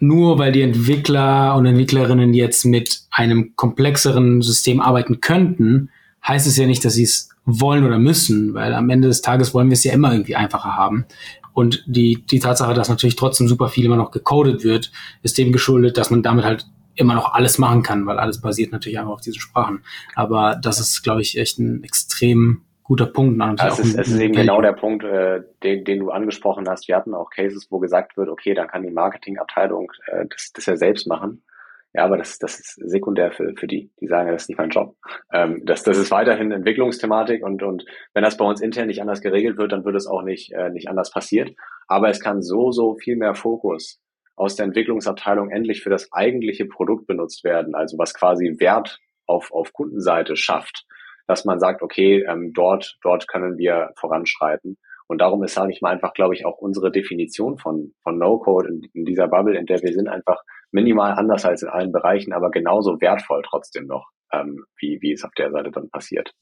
nur weil die Entwickler und Entwicklerinnen jetzt mit einem komplexeren System arbeiten könnten, heißt es ja nicht, dass sie es wollen oder müssen, weil am Ende des Tages wollen wir es ja immer irgendwie einfacher haben. Und die, die Tatsache, dass natürlich trotzdem super viel immer noch gecodet wird, ist dem geschuldet, dass man damit halt immer noch alles machen kann, weil alles basiert natürlich einfach auf diesen Sprachen. Aber das ist, glaube ich, echt ein extrem guter Punkt. Ja, es, ist, es ist eben genau der Punkt, äh, den, den du angesprochen hast. Wir hatten auch Cases, wo gesagt wird, okay, dann kann die Marketingabteilung äh, das, das ja selbst machen. Ja, aber das, das ist sekundär für, für die. Die sagen, das ist nicht mein Job. Ähm, das, das ist weiterhin Entwicklungsthematik und, und wenn das bei uns intern nicht anders geregelt wird, dann wird es auch nicht, äh, nicht anders passiert. Aber es kann so, so viel mehr Fokus aus der Entwicklungsabteilung endlich für das eigentliche Produkt benutzt werden, also was quasi Wert auf, auf Kundenseite schafft dass man sagt, okay, ähm, dort, dort können wir voranschreiten. Und darum ist, sage ich mal, einfach, glaube ich, auch unsere Definition von, von No-Code in, in dieser Bubble, in der wir sind, einfach minimal anders als in allen Bereichen, aber genauso wertvoll trotzdem noch, ähm, wie, wie es auf der Seite dann passiert.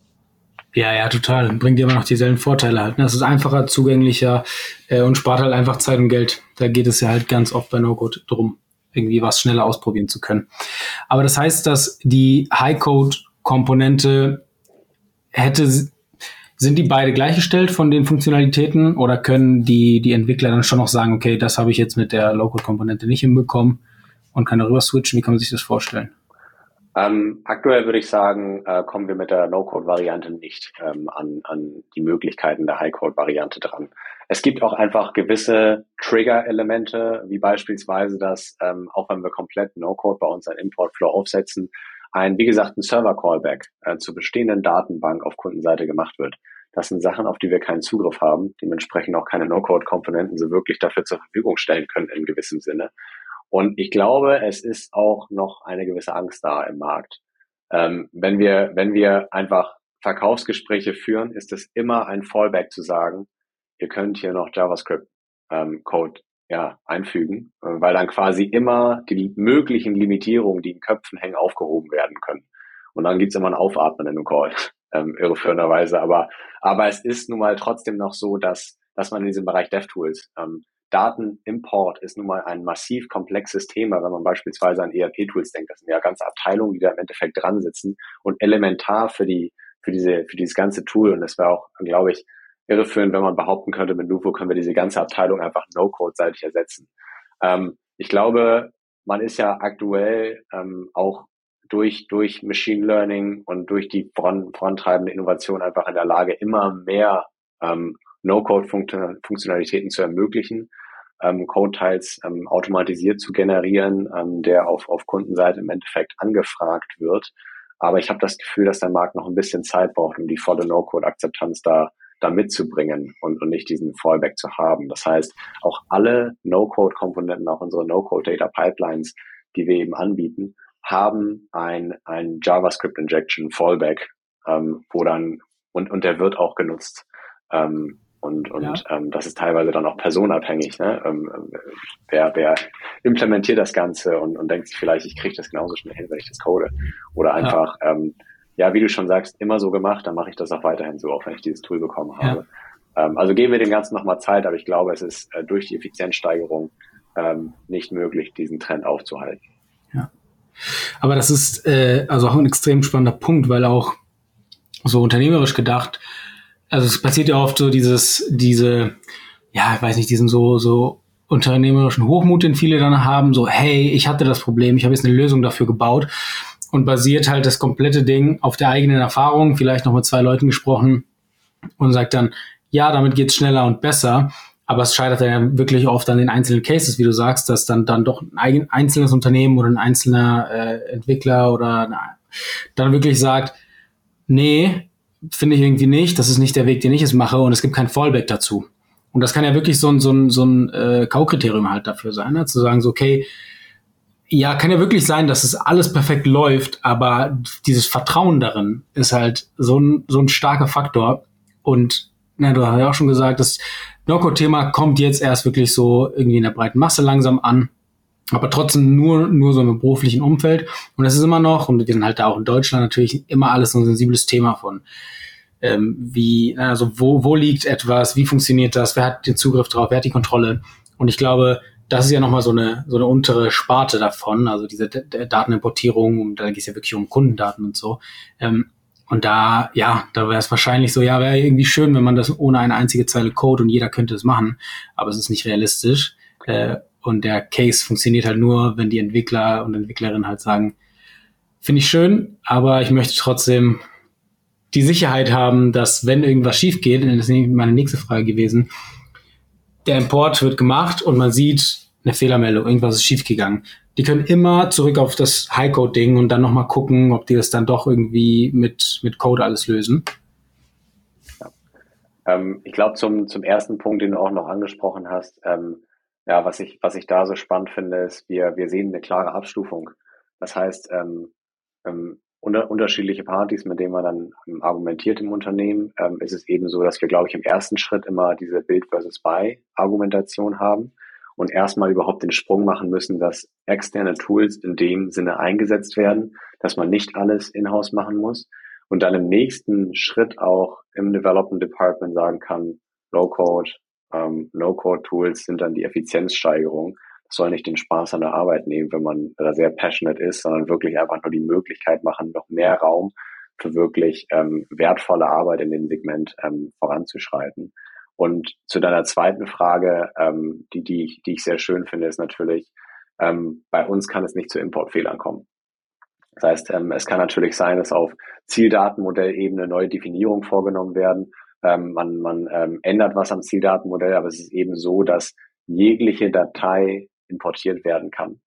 Ja, ja, total. Bringt immer noch dieselben Vorteile halt. Ne? Es ist einfacher, zugänglicher äh, und spart halt einfach Zeit und Geld. Da geht es ja halt ganz oft bei No-Code drum, irgendwie was schneller ausprobieren zu können. Aber das heißt, dass die High-Code-Komponente hätte, sind die beide gleichgestellt von den Funktionalitäten oder können die, die Entwickler dann schon noch sagen, okay, das habe ich jetzt mit der Local-Komponente nicht hinbekommen und kann darüber switchen? Wie kann man sich das vorstellen? Ähm, aktuell würde ich sagen, äh, kommen wir mit der No-Code-Variante nicht ähm, an, an die Möglichkeiten der High-Code-Variante dran. Es gibt auch einfach gewisse Trigger-Elemente, wie beispielsweise, dass ähm, auch wenn wir komplett No-Code bei uns ein Import-Flow aufsetzen, ein, wie gesagt, ein Server-Callback äh, zur bestehenden Datenbank auf Kundenseite gemacht wird. Das sind Sachen, auf die wir keinen Zugriff haben, dementsprechend auch keine No-Code-Komponenten so wirklich dafür zur Verfügung stellen können in gewissem Sinne. Und ich glaube, es ist auch noch eine gewisse Angst da im Markt. Ähm, wenn wir, wenn wir einfach Verkaufsgespräche führen, ist es immer ein Fallback zu sagen, ihr könnt hier noch JavaScript ähm, Code ja, einfügen, äh, weil dann quasi immer die möglichen Limitierungen, die in Köpfen hängen, aufgehoben werden können. Und dann gibt's immer ein Aufatmen in dem Call, ähm, irreführenderweise. Aber, aber es ist nun mal trotzdem noch so, dass, dass man in diesem Bereich DevTools ähm, Datenimport ist nun mal ein massiv komplexes Thema, wenn man beispielsweise an ERP-Tools denkt. Das sind ja ganze Abteilungen, die da im Endeffekt dran sitzen und elementar für die, für diese, für dieses ganze Tool. Und es wäre auch, glaube ich, irreführend, wenn man behaupten könnte, mit Nuvo können wir diese ganze Abteilung einfach No-Code-seitig ersetzen. Ähm, ich glaube, man ist ja aktuell ähm, auch durch, durch Machine Learning und durch die voran, vorantreibende Innovation einfach in der Lage, immer mehr ähm, No-Code-Funktionalitäten zu ermöglichen, ähm, Code-Teils ähm, automatisiert zu generieren, ähm, der auf, auf Kundenseite im Endeffekt angefragt wird. Aber ich habe das Gefühl, dass der Markt noch ein bisschen Zeit braucht, um die volle No-Code-Akzeptanz da, da mitzubringen und, und nicht diesen Fallback zu haben. Das heißt, auch alle No-Code-Komponenten, auch unsere No-Code-Data-Pipelines, die wir eben anbieten, haben ein, ein JavaScript-Injection Fallback, ähm, wo dann, und, und der wird auch genutzt. Ähm, und, und ja. ähm, das ist teilweise dann auch personabhängig. Ne? Ähm, wer, wer implementiert das Ganze und, und denkt sich vielleicht, ich kriege das genauso schnell hin, wenn ich das code. Oder einfach, ja. Ähm, ja, wie du schon sagst, immer so gemacht, dann mache ich das auch weiterhin so, auch wenn ich dieses Tool bekommen habe. Ja. Ähm, also geben wir dem Ganzen nochmal Zeit, aber ich glaube, es ist äh, durch die Effizienzsteigerung ähm, nicht möglich, diesen Trend aufzuhalten. Ja. Aber das ist äh, also auch ein extrem spannender Punkt, weil auch so unternehmerisch gedacht, also es passiert ja oft so dieses, diese, ja, ich weiß nicht, diesen so, so unternehmerischen Hochmut, den viele dann haben, so, hey, ich hatte das Problem, ich habe jetzt eine Lösung dafür gebaut und basiert halt das komplette Ding auf der eigenen Erfahrung, vielleicht noch mit zwei Leuten gesprochen und sagt dann, ja, damit geht's schneller und besser. Aber es scheitert ja wirklich oft an den einzelnen Cases, wie du sagst, dass dann, dann doch ein einzelnes Unternehmen oder ein einzelner äh, Entwickler oder na, dann wirklich sagt, nee, finde ich irgendwie nicht, das ist nicht der Weg, den ich es mache und es gibt kein Fallback dazu. Und das kann ja wirklich so ein, so ein, so ein äh, Kaukriterium halt dafür sein, ne? zu sagen, so, okay, ja, kann ja wirklich sein, dass es alles perfekt läuft, aber dieses Vertrauen darin ist halt so ein, so ein starker Faktor. Und na, du hast ja auch schon gesagt, das No-Code-Thema kommt jetzt erst wirklich so irgendwie in der breiten Masse langsam an aber trotzdem nur, nur so im beruflichen Umfeld. Und das ist immer noch, und wir sind halt da auch in Deutschland natürlich immer alles so ein sensibles Thema von, ähm, wie, also wo, wo liegt etwas, wie funktioniert das, wer hat den Zugriff drauf, wer hat die Kontrolle. Und ich glaube, das ist ja nochmal so eine, so eine untere Sparte davon, also diese D Datenimportierung, da geht es ja wirklich um Kundendaten und so. Ähm, und da, ja, da wäre es wahrscheinlich so, ja, wäre irgendwie schön, wenn man das ohne eine einzige Zeile Code und jeder könnte es machen, aber es ist nicht realistisch. Äh, und der Case funktioniert halt nur, wenn die Entwickler und Entwicklerinnen halt sagen, finde ich schön, aber ich möchte trotzdem die Sicherheit haben, dass wenn irgendwas schief geht, das ist meine nächste Frage gewesen, der Import wird gemacht und man sieht eine Fehlermeldung, irgendwas ist schiefgegangen. Die können immer zurück auf das High-Code-Ding und dann nochmal gucken, ob die das dann doch irgendwie mit, mit Code alles lösen. Ja. Ähm, ich glaube, zum, zum ersten Punkt, den du auch noch angesprochen hast, ähm, ja, was ich, was ich da so spannend finde, ist, wir, wir sehen eine klare Abstufung. Das heißt, ähm, ähm, unter, unterschiedliche Partys, mit denen man dann ähm, argumentiert im Unternehmen, ähm, ist es eben so, dass wir, glaube ich, im ersten Schritt immer diese Build versus Buy Argumentation haben und erstmal überhaupt den Sprung machen müssen, dass externe Tools in dem Sinne eingesetzt werden, dass man nicht alles in-house machen muss und dann im nächsten Schritt auch im Development Department sagen kann, Low Code, ähm, No-Code-Tools sind dann die Effizienzsteigerung. Soll nicht den Spaß an der Arbeit nehmen, wenn man da sehr passionate ist, sondern wirklich einfach nur die Möglichkeit machen, noch mehr Raum für wirklich ähm, wertvolle Arbeit in dem Segment ähm, voranzuschreiten. Und zu deiner zweiten Frage, ähm, die, die, ich, die ich sehr schön finde, ist natürlich, ähm, bei uns kann es nicht zu Importfehlern kommen. Das heißt, ähm, es kann natürlich sein, dass auf Zieldatenmodellebene neue Definierungen vorgenommen werden. Ähm, man man ähm, ändert was am Zieldatenmodell, aber es ist eben so, dass jegliche Datei importiert werden kann.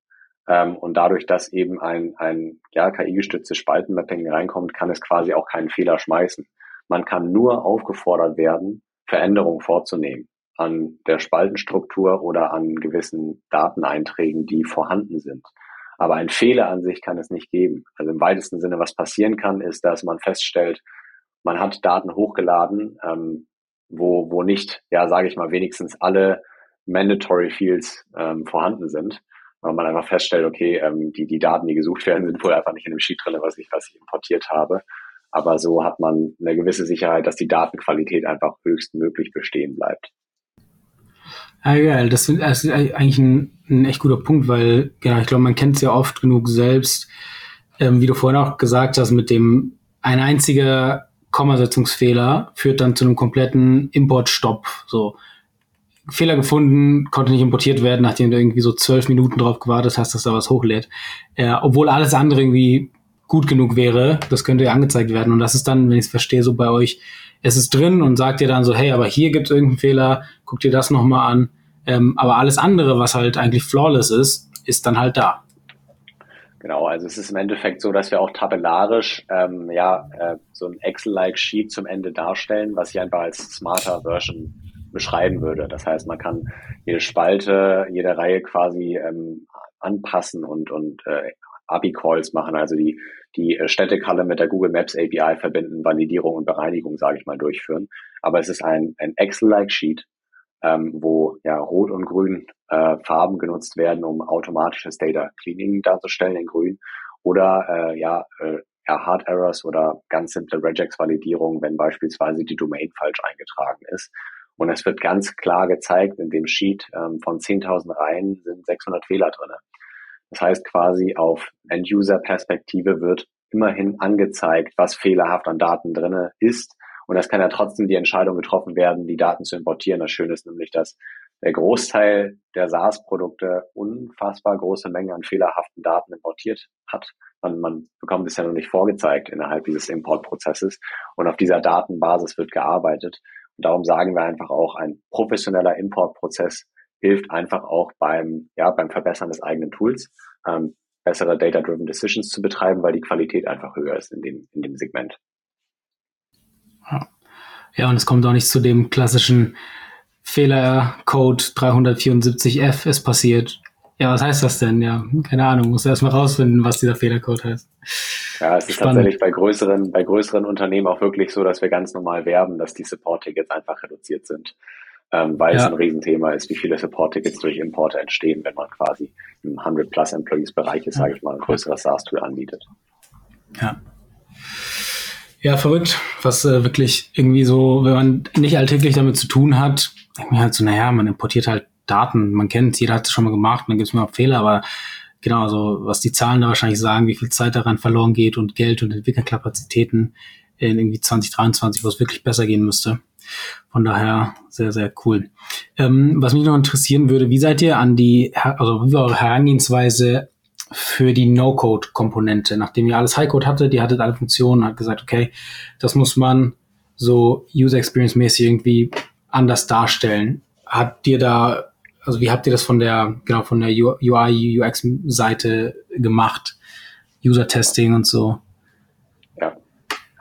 Ähm, und dadurch, dass eben ein, ein ja, KI-gestütztes Spaltenmapping reinkommt, kann es quasi auch keinen Fehler schmeißen. Man kann nur aufgefordert werden, Veränderungen vorzunehmen an der Spaltenstruktur oder an gewissen Dateneinträgen, die vorhanden sind. Aber ein Fehler an sich kann es nicht geben. Also im weitesten Sinne, was passieren kann, ist, dass man feststellt, man hat Daten hochgeladen, ähm, wo, wo nicht, ja, sage ich mal, wenigstens alle Mandatory Fields ähm, vorhanden sind weil man einfach feststellt, okay, ähm, die, die Daten, die gesucht werden, sind wohl einfach nicht in dem Sheet drin, was ich, was ich importiert habe. Aber so hat man eine gewisse Sicherheit, dass die Datenqualität einfach höchstmöglich bestehen bleibt. Ja, geil. Das, das ist eigentlich ein, ein echt guter Punkt, weil, ja, ich glaube, man kennt es ja oft genug selbst, ähm, wie du vorhin auch gesagt hast, mit dem ein einziger Kommasetzungsfehler führt dann zu einem kompletten Importstopp. So, Fehler gefunden, konnte nicht importiert werden, nachdem du irgendwie so zwölf Minuten drauf gewartet hast, dass da was hochlädt. Äh, obwohl alles andere irgendwie gut genug wäre, das könnte ja angezeigt werden. Und das ist dann, wenn ich es verstehe, so bei euch, es ist drin und sagt dir dann so, hey, aber hier gibt es irgendeinen Fehler, guck dir das nochmal an. Ähm, aber alles andere, was halt eigentlich flawless ist, ist dann halt da. Genau, also es ist im Endeffekt so, dass wir auch tabellarisch ähm, ja äh, so ein Excel-like Sheet zum Ende darstellen, was ich einfach als smarter Version beschreiben würde. Das heißt, man kann jede Spalte, jede Reihe quasi ähm, anpassen und, und äh, API-Calls machen, also die, die äh, Städtekalle mit der Google Maps API verbinden, Validierung und Bereinigung, sage ich mal, durchführen. Aber es ist ein, ein Excel-like Sheet, ähm, wo ja Rot und Grün äh, Farben genutzt werden, um automatisches Data Cleaning darzustellen in Grün oder äh, ja, äh, Hard Errors oder ganz simple Regex-Validierung, wenn beispielsweise die Domain falsch eingetragen ist. Und es wird ganz klar gezeigt, in dem Sheet ähm, von 10.000 Reihen sind 600 Fehler drinne. Das heißt quasi auf End-User-Perspektive wird immerhin angezeigt, was fehlerhaft an Daten drinne ist. Und es kann ja trotzdem die Entscheidung getroffen werden, die Daten zu importieren. Das Schöne ist nämlich, dass der Großteil der SaaS-Produkte unfassbar große Mengen an fehlerhaften Daten importiert hat. Man, man bekommt es ja noch nicht vorgezeigt innerhalb dieses Importprozesses. Und auf dieser Datenbasis wird gearbeitet. Und darum sagen wir einfach auch, ein professioneller Importprozess hilft einfach auch beim, ja, beim Verbessern des eigenen Tools, ähm, bessere Data-Driven Decisions zu betreiben, weil die Qualität einfach höher ist in dem, in dem Segment. Ja, und es kommt auch nicht zu dem klassischen Fehlercode 374F ist passiert. Ja, was heißt das denn? Ja, keine Ahnung, muss erstmal rausfinden, was dieser Fehlercode heißt. Ja, es ist Spannend. tatsächlich bei größeren, bei größeren Unternehmen auch wirklich so, dass wir ganz normal werben, dass die Support-Tickets einfach reduziert sind. Ähm, weil ja. es ein Riesenthema ist, wie viele Support-Tickets durch Importe entstehen, wenn man quasi im 100-plus-Employees-Bereich ist, sage ich mal, ein größeres SaaS-Tool anbietet. Ja. Ja, verrückt, was äh, wirklich irgendwie so, wenn man nicht alltäglich damit zu tun hat, denkt man halt so, naja, man importiert halt Daten, man kennt jeder hat es schon mal gemacht, dann gibt es mal Fehler, aber genau, also was die Zahlen da wahrscheinlich sagen, wie viel Zeit daran verloren geht und Geld und Entwickelkapazitäten in irgendwie 2023, wo es wirklich besser gehen müsste. Von daher sehr, sehr cool. Ähm, was mich noch interessieren würde, wie seid ihr an die, also wie war eure Herangehensweise für die No-Code-Komponente? Nachdem ihr alles High-Code hatte, die hattet alle Funktionen, hat gesagt, okay, das muss man so User Experience-mäßig irgendwie anders darstellen. Habt ihr da also wie habt ihr das von der, genau, von der UI, UX-Seite gemacht? User-Testing und so? Ja,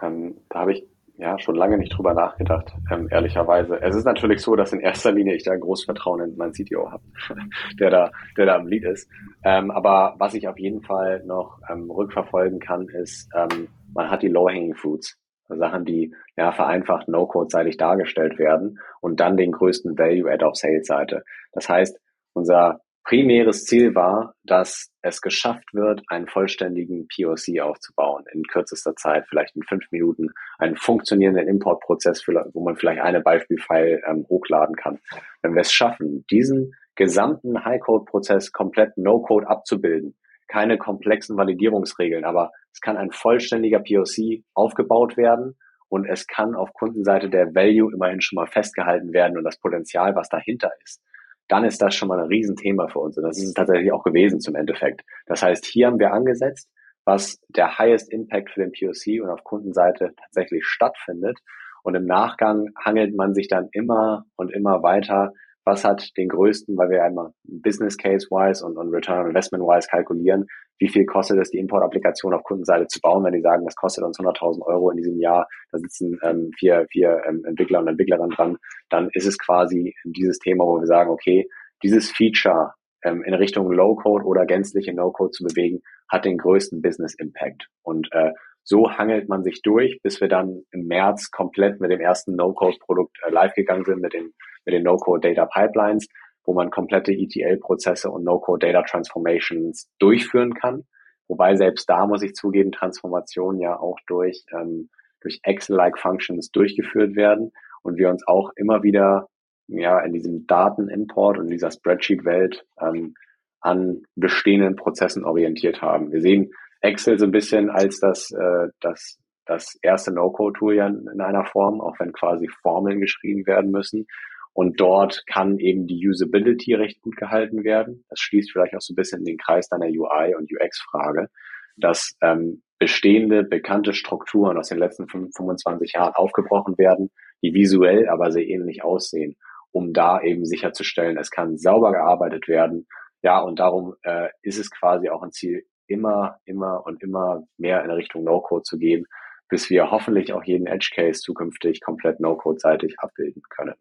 ähm, da habe ich ja schon lange nicht drüber nachgedacht, ähm, ehrlicherweise. Es ist natürlich so, dass in erster Linie ich da großes Vertrauen in meinen CTO habe, der da, der da am Lead ist. Ähm, aber was ich auf jeden Fall noch ähm, rückverfolgen kann, ist, ähm, man hat die Low-Hanging Fruits. Sachen, die ja vereinfacht No-Code-seitig dargestellt werden und dann den größten Value-Add auf Sales-Seite. Das heißt, unser primäres Ziel war, dass es geschafft wird, einen vollständigen POC aufzubauen in kürzester Zeit, vielleicht in fünf Minuten, einen funktionierenden Importprozess, wo man vielleicht eine Beispielfile ähm, hochladen kann. Wenn wir es schaffen, diesen gesamten High-Code-Prozess komplett No-Code abzubilden, keine komplexen Validierungsregeln, aber es kann ein vollständiger POC aufgebaut werden und es kann auf Kundenseite der Value immerhin schon mal festgehalten werden und das Potenzial, was dahinter ist. Dann ist das schon mal ein Riesenthema für uns und das ist es tatsächlich auch gewesen zum Endeffekt. Das heißt, hier haben wir angesetzt, was der highest Impact für den POC und auf Kundenseite tatsächlich stattfindet. Und im Nachgang hangelt man sich dann immer und immer weiter, was hat den größten, weil wir einmal Business Case wise und, und Return on Investment wise kalkulieren, wie viel kostet es, die Import-Applikation auf Kundenseite zu bauen, wenn die sagen, das kostet uns 100.000 Euro in diesem Jahr, da sitzen ähm, vier, vier ähm, Entwickler und Entwicklerinnen dran, dann ist es quasi dieses Thema, wo wir sagen, okay, dieses Feature ähm, in Richtung Low-Code oder gänzliche No-Code zu bewegen, hat den größten Business-Impact. Und äh, so hangelt man sich durch, bis wir dann im März komplett mit dem ersten No-Code-Produkt äh, live gegangen sind, mit den, mit den No-Code-Data-Pipelines, wo man komplette ETL-Prozesse und No-Code-Data-Transformations durchführen kann. Wobei selbst da muss ich zugeben, Transformationen ja auch durch, ähm, durch Excel-like Functions durchgeführt werden und wir uns auch immer wieder ja in diesem Datenimport und dieser Spreadsheet-Welt ähm, an bestehenden Prozessen orientiert haben. Wir sehen Excel so ein bisschen als das, äh, das, das erste No-Code-Tool ja in einer Form, auch wenn quasi Formeln geschrieben werden müssen. Und dort kann eben die Usability recht gut gehalten werden. Das schließt vielleicht auch so ein bisschen in den Kreis deiner UI- und UX-Frage, dass ähm, bestehende, bekannte Strukturen aus den letzten 25 Jahren aufgebrochen werden, die visuell aber sehr ähnlich aussehen, um da eben sicherzustellen, es kann sauber gearbeitet werden. Ja, und darum äh, ist es quasi auch ein Ziel, immer, immer und immer mehr in Richtung No-Code zu gehen, bis wir hoffentlich auch jeden Edge Case zukünftig komplett No-Code-seitig abbilden können.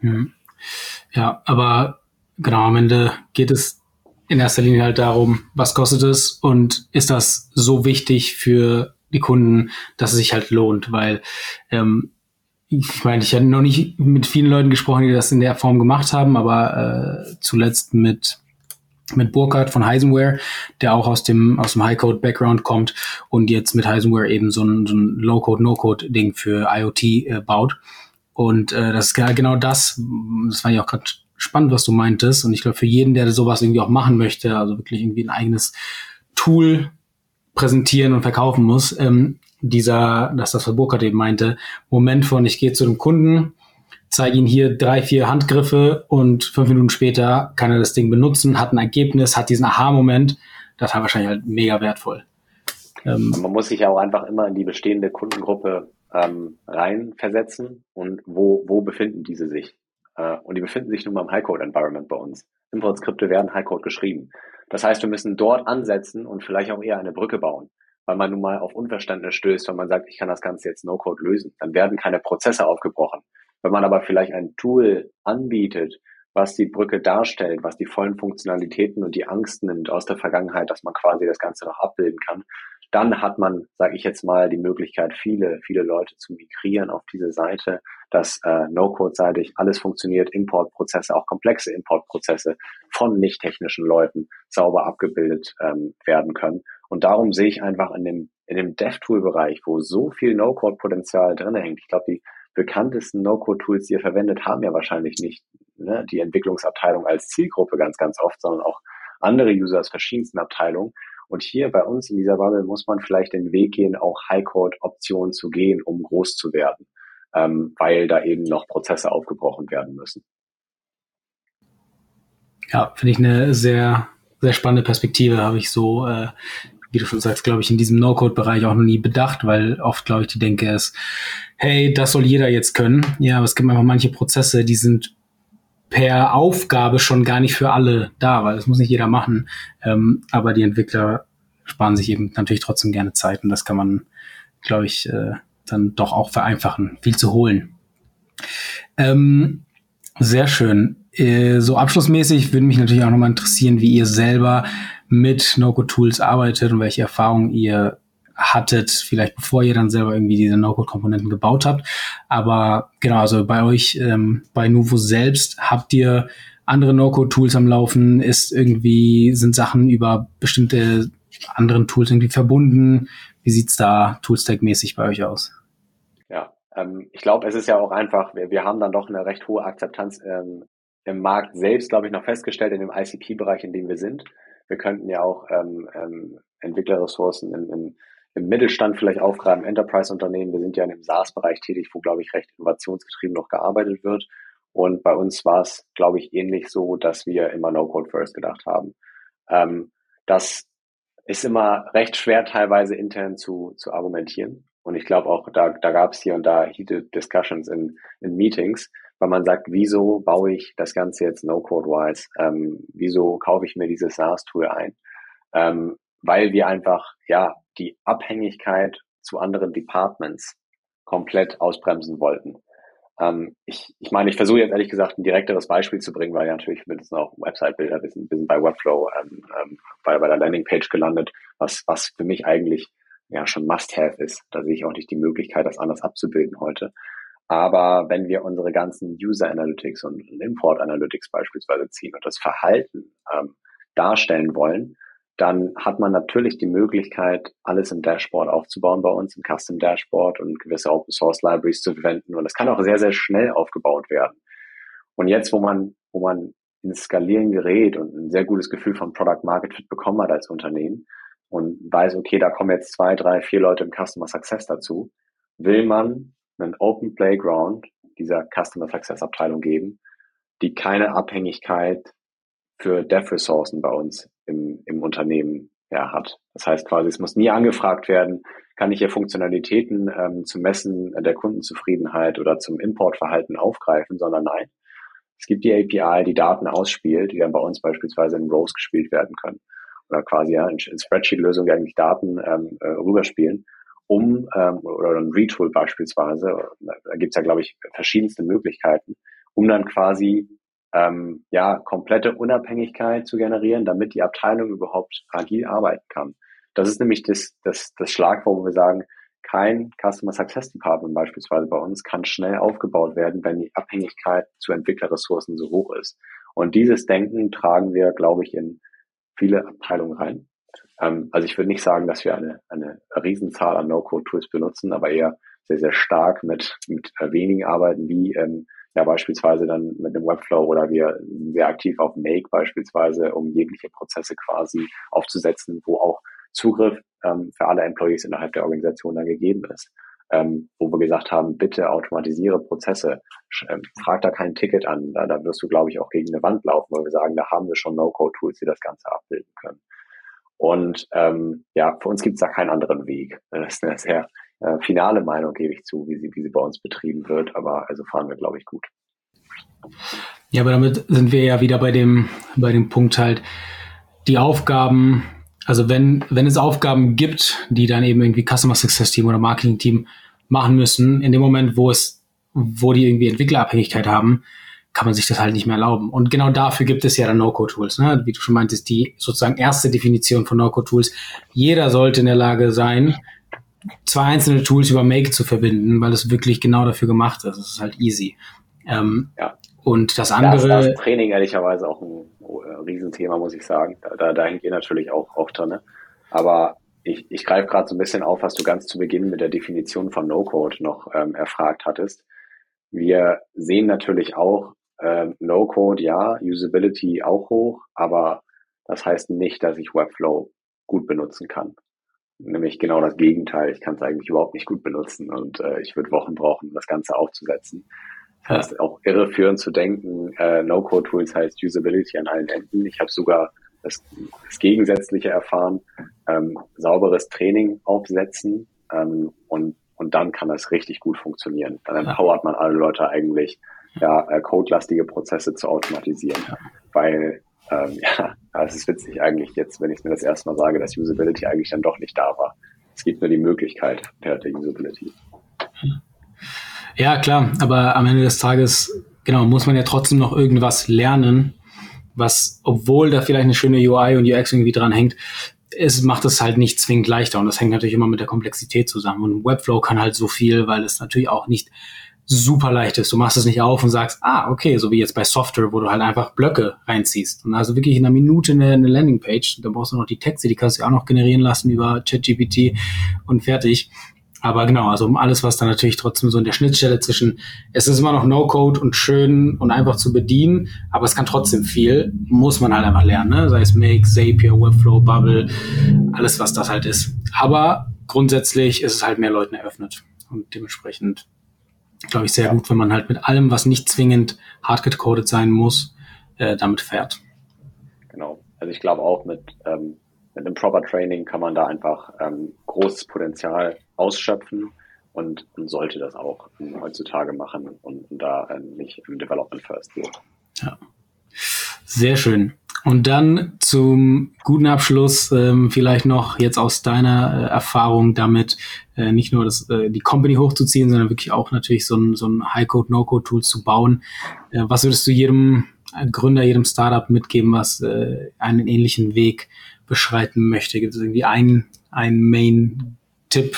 Mhm. Ja, aber genau am Ende geht es in erster Linie halt darum, was kostet es und ist das so wichtig für die Kunden, dass es sich halt lohnt, weil ähm, ich meine, ich hatte noch nicht mit vielen Leuten gesprochen, die das in der Form gemacht haben, aber äh, zuletzt mit mit Burkhardt von Heisenware, der auch aus dem, aus dem High-Code-Background kommt und jetzt mit Heisenware eben so ein, so ein Low-Code, No-Code-Ding für IoT äh, baut. Und äh, das ist genau das, das fand ich auch gerade spannend, was du meintest. Und ich glaube, für jeden, der sowas irgendwie auch machen möchte, also wirklich irgendwie ein eigenes Tool präsentieren und verkaufen muss, ähm, dieser, dass das, was Burkhardt eben meinte, Moment von, ich gehe zu dem Kunden, zeige ihm hier drei, vier Handgriffe und fünf Minuten später kann er das Ding benutzen, hat ein Ergebnis, hat diesen Aha-Moment. Das war wahrscheinlich halt mega wertvoll. Ähm, Man muss sich ja auch einfach immer in die bestehende Kundengruppe ähm, reinversetzen und wo, wo befinden diese sich? Äh, und die befinden sich nun mal im High-Code-Environment bei uns. Import-Skripte werden High-Code geschrieben. Das heißt, wir müssen dort ansetzen und vielleicht auch eher eine Brücke bauen, weil man nun mal auf Unverständnis stößt, wenn man sagt, ich kann das Ganze jetzt No-Code lösen. Dann werden keine Prozesse aufgebrochen. Wenn man aber vielleicht ein Tool anbietet, was die Brücke darstellt, was die vollen Funktionalitäten und die Angst nimmt aus der Vergangenheit, dass man quasi das Ganze noch abbilden kann, dann hat man, sage ich jetzt mal, die Möglichkeit, viele, viele Leute zu migrieren auf diese Seite, dass äh, No-Code-seitig alles funktioniert, Importprozesse, auch komplexe Importprozesse von nicht technischen Leuten sauber abgebildet ähm, werden können. Und darum sehe ich einfach in dem, in dem Dev-Tool-Bereich, wo so viel No-Code-Potenzial drin hängt. Ich glaube, die bekanntesten No-Code-Tools, die ihr verwendet, haben ja wahrscheinlich nicht ne, die Entwicklungsabteilung als Zielgruppe ganz, ganz oft, sondern auch andere User aus verschiedensten Abteilungen. Und hier bei uns in dieser Bubble muss man vielleicht den Weg gehen, auch High-Code-Optionen zu gehen, um groß zu werden, ähm, weil da eben noch Prozesse aufgebrochen werden müssen. Ja, finde ich eine sehr, sehr spannende Perspektive, habe ich so äh, wie du schon sagst, glaube ich, in diesem No-Code-Bereich auch noch nie bedacht, weil oft, glaube ich, die Denke ist, hey, das soll jeder jetzt können. Ja, aber es gibt einfach manche Prozesse, die sind per Aufgabe schon gar nicht für alle da, weil das muss nicht jeder machen. Ähm, aber die Entwickler sparen sich eben natürlich trotzdem gerne Zeit und das kann man, glaube ich, äh, dann doch auch vereinfachen, viel zu holen. Ähm, sehr schön. Äh, so abschlussmäßig würde mich natürlich auch nochmal interessieren, wie ihr selber mit No-Code-Tools arbeitet und welche Erfahrungen ihr hattet, vielleicht bevor ihr dann selber irgendwie diese No-Code-Komponenten gebaut habt. Aber genau, also bei euch, ähm, bei Nuvo selbst, habt ihr andere No-Code-Tools am Laufen? Ist irgendwie, sind Sachen über bestimmte anderen Tools irgendwie verbunden? Wie sieht's da Toolstack-mäßig bei euch aus? Ja, ähm, ich glaube, es ist ja auch einfach, wir, wir haben dann doch eine recht hohe Akzeptanz ähm, im Markt selbst, glaube ich, noch festgestellt in dem ICP-Bereich, in dem wir sind. Wir könnten ja auch ähm, ähm, Entwicklerressourcen im, im, im Mittelstand vielleicht aufgreifen, Enterprise-Unternehmen. Wir sind ja in dem SaaS-Bereich tätig, wo, glaube ich, recht innovationsgetrieben noch gearbeitet wird. Und bei uns war es, glaube ich, ähnlich so, dass wir immer No-Code First gedacht haben. Ähm, das ist immer recht schwer teilweise intern zu, zu argumentieren. Und ich glaube auch, da, da gab es hier und da heated discussions in, in Meetings, weil man sagt, wieso baue ich das Ganze jetzt no-code-wise? Ähm, wieso kaufe ich mir dieses SaaS-Tool ein? Ähm, weil wir einfach, ja, die Abhängigkeit zu anderen Departments komplett ausbremsen wollten. Ähm, ich, ich meine, ich versuche jetzt ehrlich gesagt ein direkteres Beispiel zu bringen, weil ja natürlich mit uns auch Website-Bilder, wir sind, wir sind bei Webflow ähm, ähm, bei, bei der Landingpage gelandet, was, was für mich eigentlich ja schon Must-Have ist. Da sehe ich auch nicht die Möglichkeit, das anders abzubilden heute. Aber wenn wir unsere ganzen User Analytics und Import Analytics beispielsweise ziehen und das Verhalten ähm, darstellen wollen, dann hat man natürlich die Möglichkeit, alles im Dashboard aufzubauen bei uns, im Custom Dashboard und gewisse Open Source Libraries zu verwenden. Und das kann auch sehr, sehr schnell aufgebaut werden. Und jetzt, wo man, wo man ins Skalieren gerät und ein sehr gutes Gefühl von Product Market Fit bekommen hat als Unternehmen und weiß, okay, da kommen jetzt zwei, drei, vier Leute im Customer Success dazu, will man einen Open Playground dieser Customer Success Abteilung geben, die keine Abhängigkeit für Dev-Ressourcen bei uns im, im Unternehmen ja, hat. Das heißt quasi, es muss nie angefragt werden, kann ich hier Funktionalitäten ähm, zum Messen der Kundenzufriedenheit oder zum Importverhalten aufgreifen, sondern nein. Es gibt die API, die Daten ausspielt, die dann bei uns beispielsweise in Rows gespielt werden können. Oder quasi ja, in, Spreadsheet-Lösungen eigentlich Daten ähm, äh, rüberspielen, um, ähm, oder ein Retool beispielsweise, da gibt's ja, glaube ich, verschiedenste Möglichkeiten, um dann quasi ähm, ja, komplette Unabhängigkeit zu generieren, damit die Abteilung überhaupt agil arbeiten kann. Das ist nämlich das, das, das Schlagwort, wo wir sagen, kein Customer Success Department beispielsweise bei uns kann schnell aufgebaut werden, wenn die Abhängigkeit zu Entwicklerressourcen so hoch ist. Und dieses Denken tragen wir, glaube ich, in viele Abteilungen rein. Ähm, also ich würde nicht sagen, dass wir eine, eine Riesenzahl an No-Code-Tools benutzen, aber eher sehr, sehr stark mit, mit wenigen arbeiten, wie ähm, ja beispielsweise dann mit einem Webflow oder wir sehr aktiv auf Make beispielsweise, um jegliche Prozesse quasi aufzusetzen, wo auch Zugriff ähm, für alle Employees innerhalb der Organisation dann gegeben ist. Ähm, wo wir gesagt haben, bitte automatisiere Prozesse, ähm, frag da kein Ticket an, da, da wirst du, glaube ich, auch gegen eine Wand laufen, weil wir sagen, da haben wir schon No-Code-Tools, die das Ganze abbilden können. Und ähm, ja, für uns gibt es da keinen anderen Weg. Das ist eine sehr äh, finale Meinung gebe ich zu, wie sie, wie sie bei uns betrieben wird. Aber also fahren wir, glaube ich, gut. Ja, aber damit sind wir ja wieder bei dem, bei dem Punkt halt, die Aufgaben, also wenn, wenn es Aufgaben gibt, die dann eben irgendwie Customer Success Team oder Marketing Team machen müssen, in dem Moment, wo es, wo die irgendwie Entwicklerabhängigkeit haben, kann man sich das halt nicht mehr erlauben. Und genau dafür gibt es ja dann No-Code-Tools. Ne? Wie du schon meintest, die sozusagen erste Definition von No-Code-Tools. Jeder sollte in der Lage sein, zwei einzelne Tools über Make zu verbinden, weil es wirklich genau dafür gemacht ist. Es ist halt easy. Ähm, ja. Und das andere. Da ist, das Training ehrlicherweise auch ein, ein Riesenthema, muss ich sagen. Da, da, da hängt ihr natürlich auch, auch drin. Aber ich, ich greife gerade so ein bisschen auf, was du ganz zu Beginn mit der Definition von No-Code noch ähm, erfragt hattest. Wir sehen natürlich auch ähm, No-Code, ja, Usability auch hoch, aber das heißt nicht, dass ich Webflow gut benutzen kann nämlich genau das Gegenteil. Ich kann es eigentlich überhaupt nicht gut benutzen und äh, ich würde Wochen brauchen, um das Ganze aufzusetzen. Das heißt, auch irreführend zu denken, äh, No-Code-Tools heißt Usability an allen Enden. Ich habe sogar das, das Gegensätzliche erfahren, ähm, sauberes Training aufsetzen ähm, und, und dann kann das richtig gut funktionieren. Dann empowert man alle Leute eigentlich, ja, äh, codelastige Prozesse zu automatisieren, weil ähm, ja, es ist witzig eigentlich jetzt, wenn ich mir das erste Mal sage, dass Usability eigentlich dann doch nicht da war. Es gibt nur die Möglichkeit der, der Usability. Ja, klar, aber am Ende des Tages, genau, muss man ja trotzdem noch irgendwas lernen, was, obwohl da vielleicht eine schöne UI und UX irgendwie dran hängt, es macht es halt nicht zwingend leichter und das hängt natürlich immer mit der Komplexität zusammen. Und Webflow kann halt so viel, weil es natürlich auch nicht super leicht ist. Du machst es nicht auf und sagst, ah, okay, so wie jetzt bei Software, wo du halt einfach Blöcke reinziehst. Und also wirklich in einer Minute eine, eine Landingpage. Da brauchst du noch die Texte, die kannst du auch noch generieren lassen über ChatGPT und fertig. Aber genau, also um alles, was dann natürlich trotzdem so in der Schnittstelle zwischen, es ist immer noch No-Code und schön und einfach zu bedienen, aber es kann trotzdem viel, muss man halt einfach lernen, ne? sei es Make, Zapier, Webflow, Bubble, alles, was das halt ist. Aber grundsätzlich ist es halt mehr Leuten eröffnet und dementsprechend glaube ich, sehr ja. gut, wenn man halt mit allem, was nicht zwingend hardcode-coded sein muss, äh, damit fährt. Genau. Also ich glaube auch mit, ähm, mit einem Proper Training kann man da einfach ähm, großes Potenzial ausschöpfen und, und sollte das auch heutzutage machen und, und da äh, nicht im Development First gehen. Ja. Sehr schön. Und dann zum guten Abschluss ähm, vielleicht noch jetzt aus deiner äh, Erfahrung damit äh, nicht nur das, äh, die Company hochzuziehen, sondern wirklich auch natürlich so ein, so ein High-Code, No-Code-Tool zu bauen. Äh, was würdest du jedem Gründer, jedem Startup mitgeben, was äh, einen ähnlichen Weg beschreiten möchte? Gibt es irgendwie einen, einen Main-Tipp,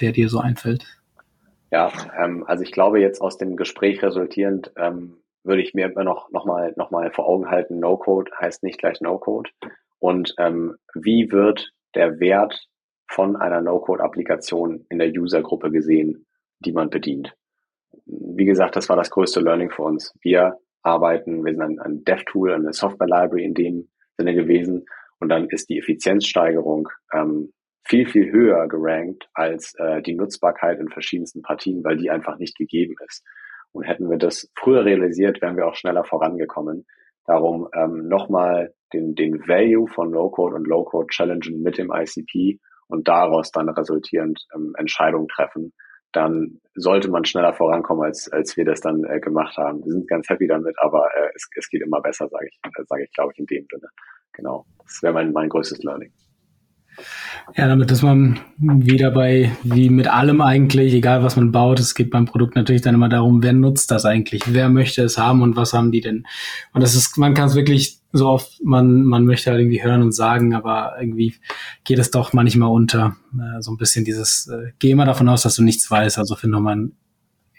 der dir so einfällt? Ja, ähm, also ich glaube jetzt aus dem Gespräch resultierend ähm, würde ich mir immer noch, noch, mal, noch mal vor Augen halten, No-Code heißt nicht gleich No-Code. Und ähm, wie wird der Wert von einer No-Code-Applikation in der User-Gruppe gesehen, die man bedient? Wie gesagt, das war das größte Learning für uns. Wir arbeiten, wir sind ein, ein Dev-Tool, eine Software-Library in dem Sinne gewesen. Und dann ist die Effizienzsteigerung ähm, viel, viel höher gerankt als äh, die Nutzbarkeit in verschiedensten Partien, weil die einfach nicht gegeben ist. Und hätten wir das früher realisiert, wären wir auch schneller vorangekommen. Darum ähm, nochmal den, den Value von Low-Code und Low-Code challengen mit dem ICP und daraus dann resultierend ähm, Entscheidungen treffen. Dann sollte man schneller vorankommen, als, als wir das dann äh, gemacht haben. Wir sind ganz happy damit, aber äh, es, es geht immer besser, sage ich, äh, sage ich, glaube ich, in dem Sinne. Genau. Das wäre mein, mein größtes Learning. Ja, damit ist man wieder bei, wie mit allem eigentlich, egal was man baut, es geht beim Produkt natürlich dann immer darum, wer nutzt das eigentlich, wer möchte es haben und was haben die denn. Und das ist, man kann es wirklich so oft, man, man möchte halt irgendwie hören und sagen, aber irgendwie geht es doch manchmal unter. Äh, so ein bisschen dieses, äh, geh immer davon aus, dass du nichts weißt, also finde mal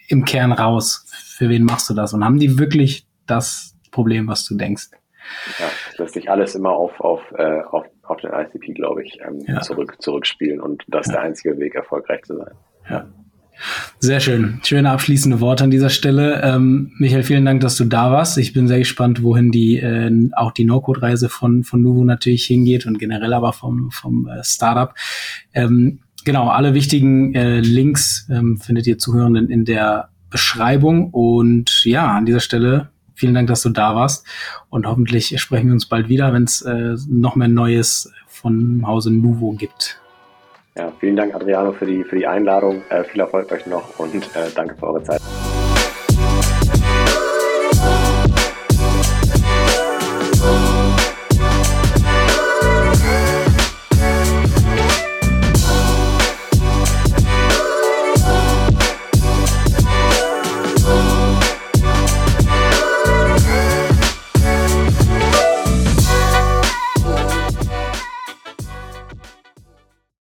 im Kern raus, für wen machst du das und haben die wirklich das Problem, was du denkst. Ja, lässt sich alles immer auf, auf, äh, auf auf den ICP, glaube ich, ähm, ja. zurück, zurückspielen und das ist ja. der einzige Weg, erfolgreich zu sein. Ja. Sehr schön. Schöne abschließende Worte an dieser Stelle. Ähm, Michael, vielen Dank, dass du da warst. Ich bin sehr gespannt, wohin die äh, auch die No-Code-Reise von, von Nuvo natürlich hingeht und generell aber vom, vom äh, Startup. Ähm, genau, alle wichtigen äh, Links ähm, findet ihr Zuhörenden in der Beschreibung. Und ja, an dieser Stelle Vielen Dank, dass du da warst. Und hoffentlich sprechen wir uns bald wieder, wenn es äh, noch mehr Neues von Hause Nuvo gibt. Ja, vielen Dank, Adriano, für die, für die Einladung. Äh, viel Erfolg euch noch und äh, danke für eure Zeit.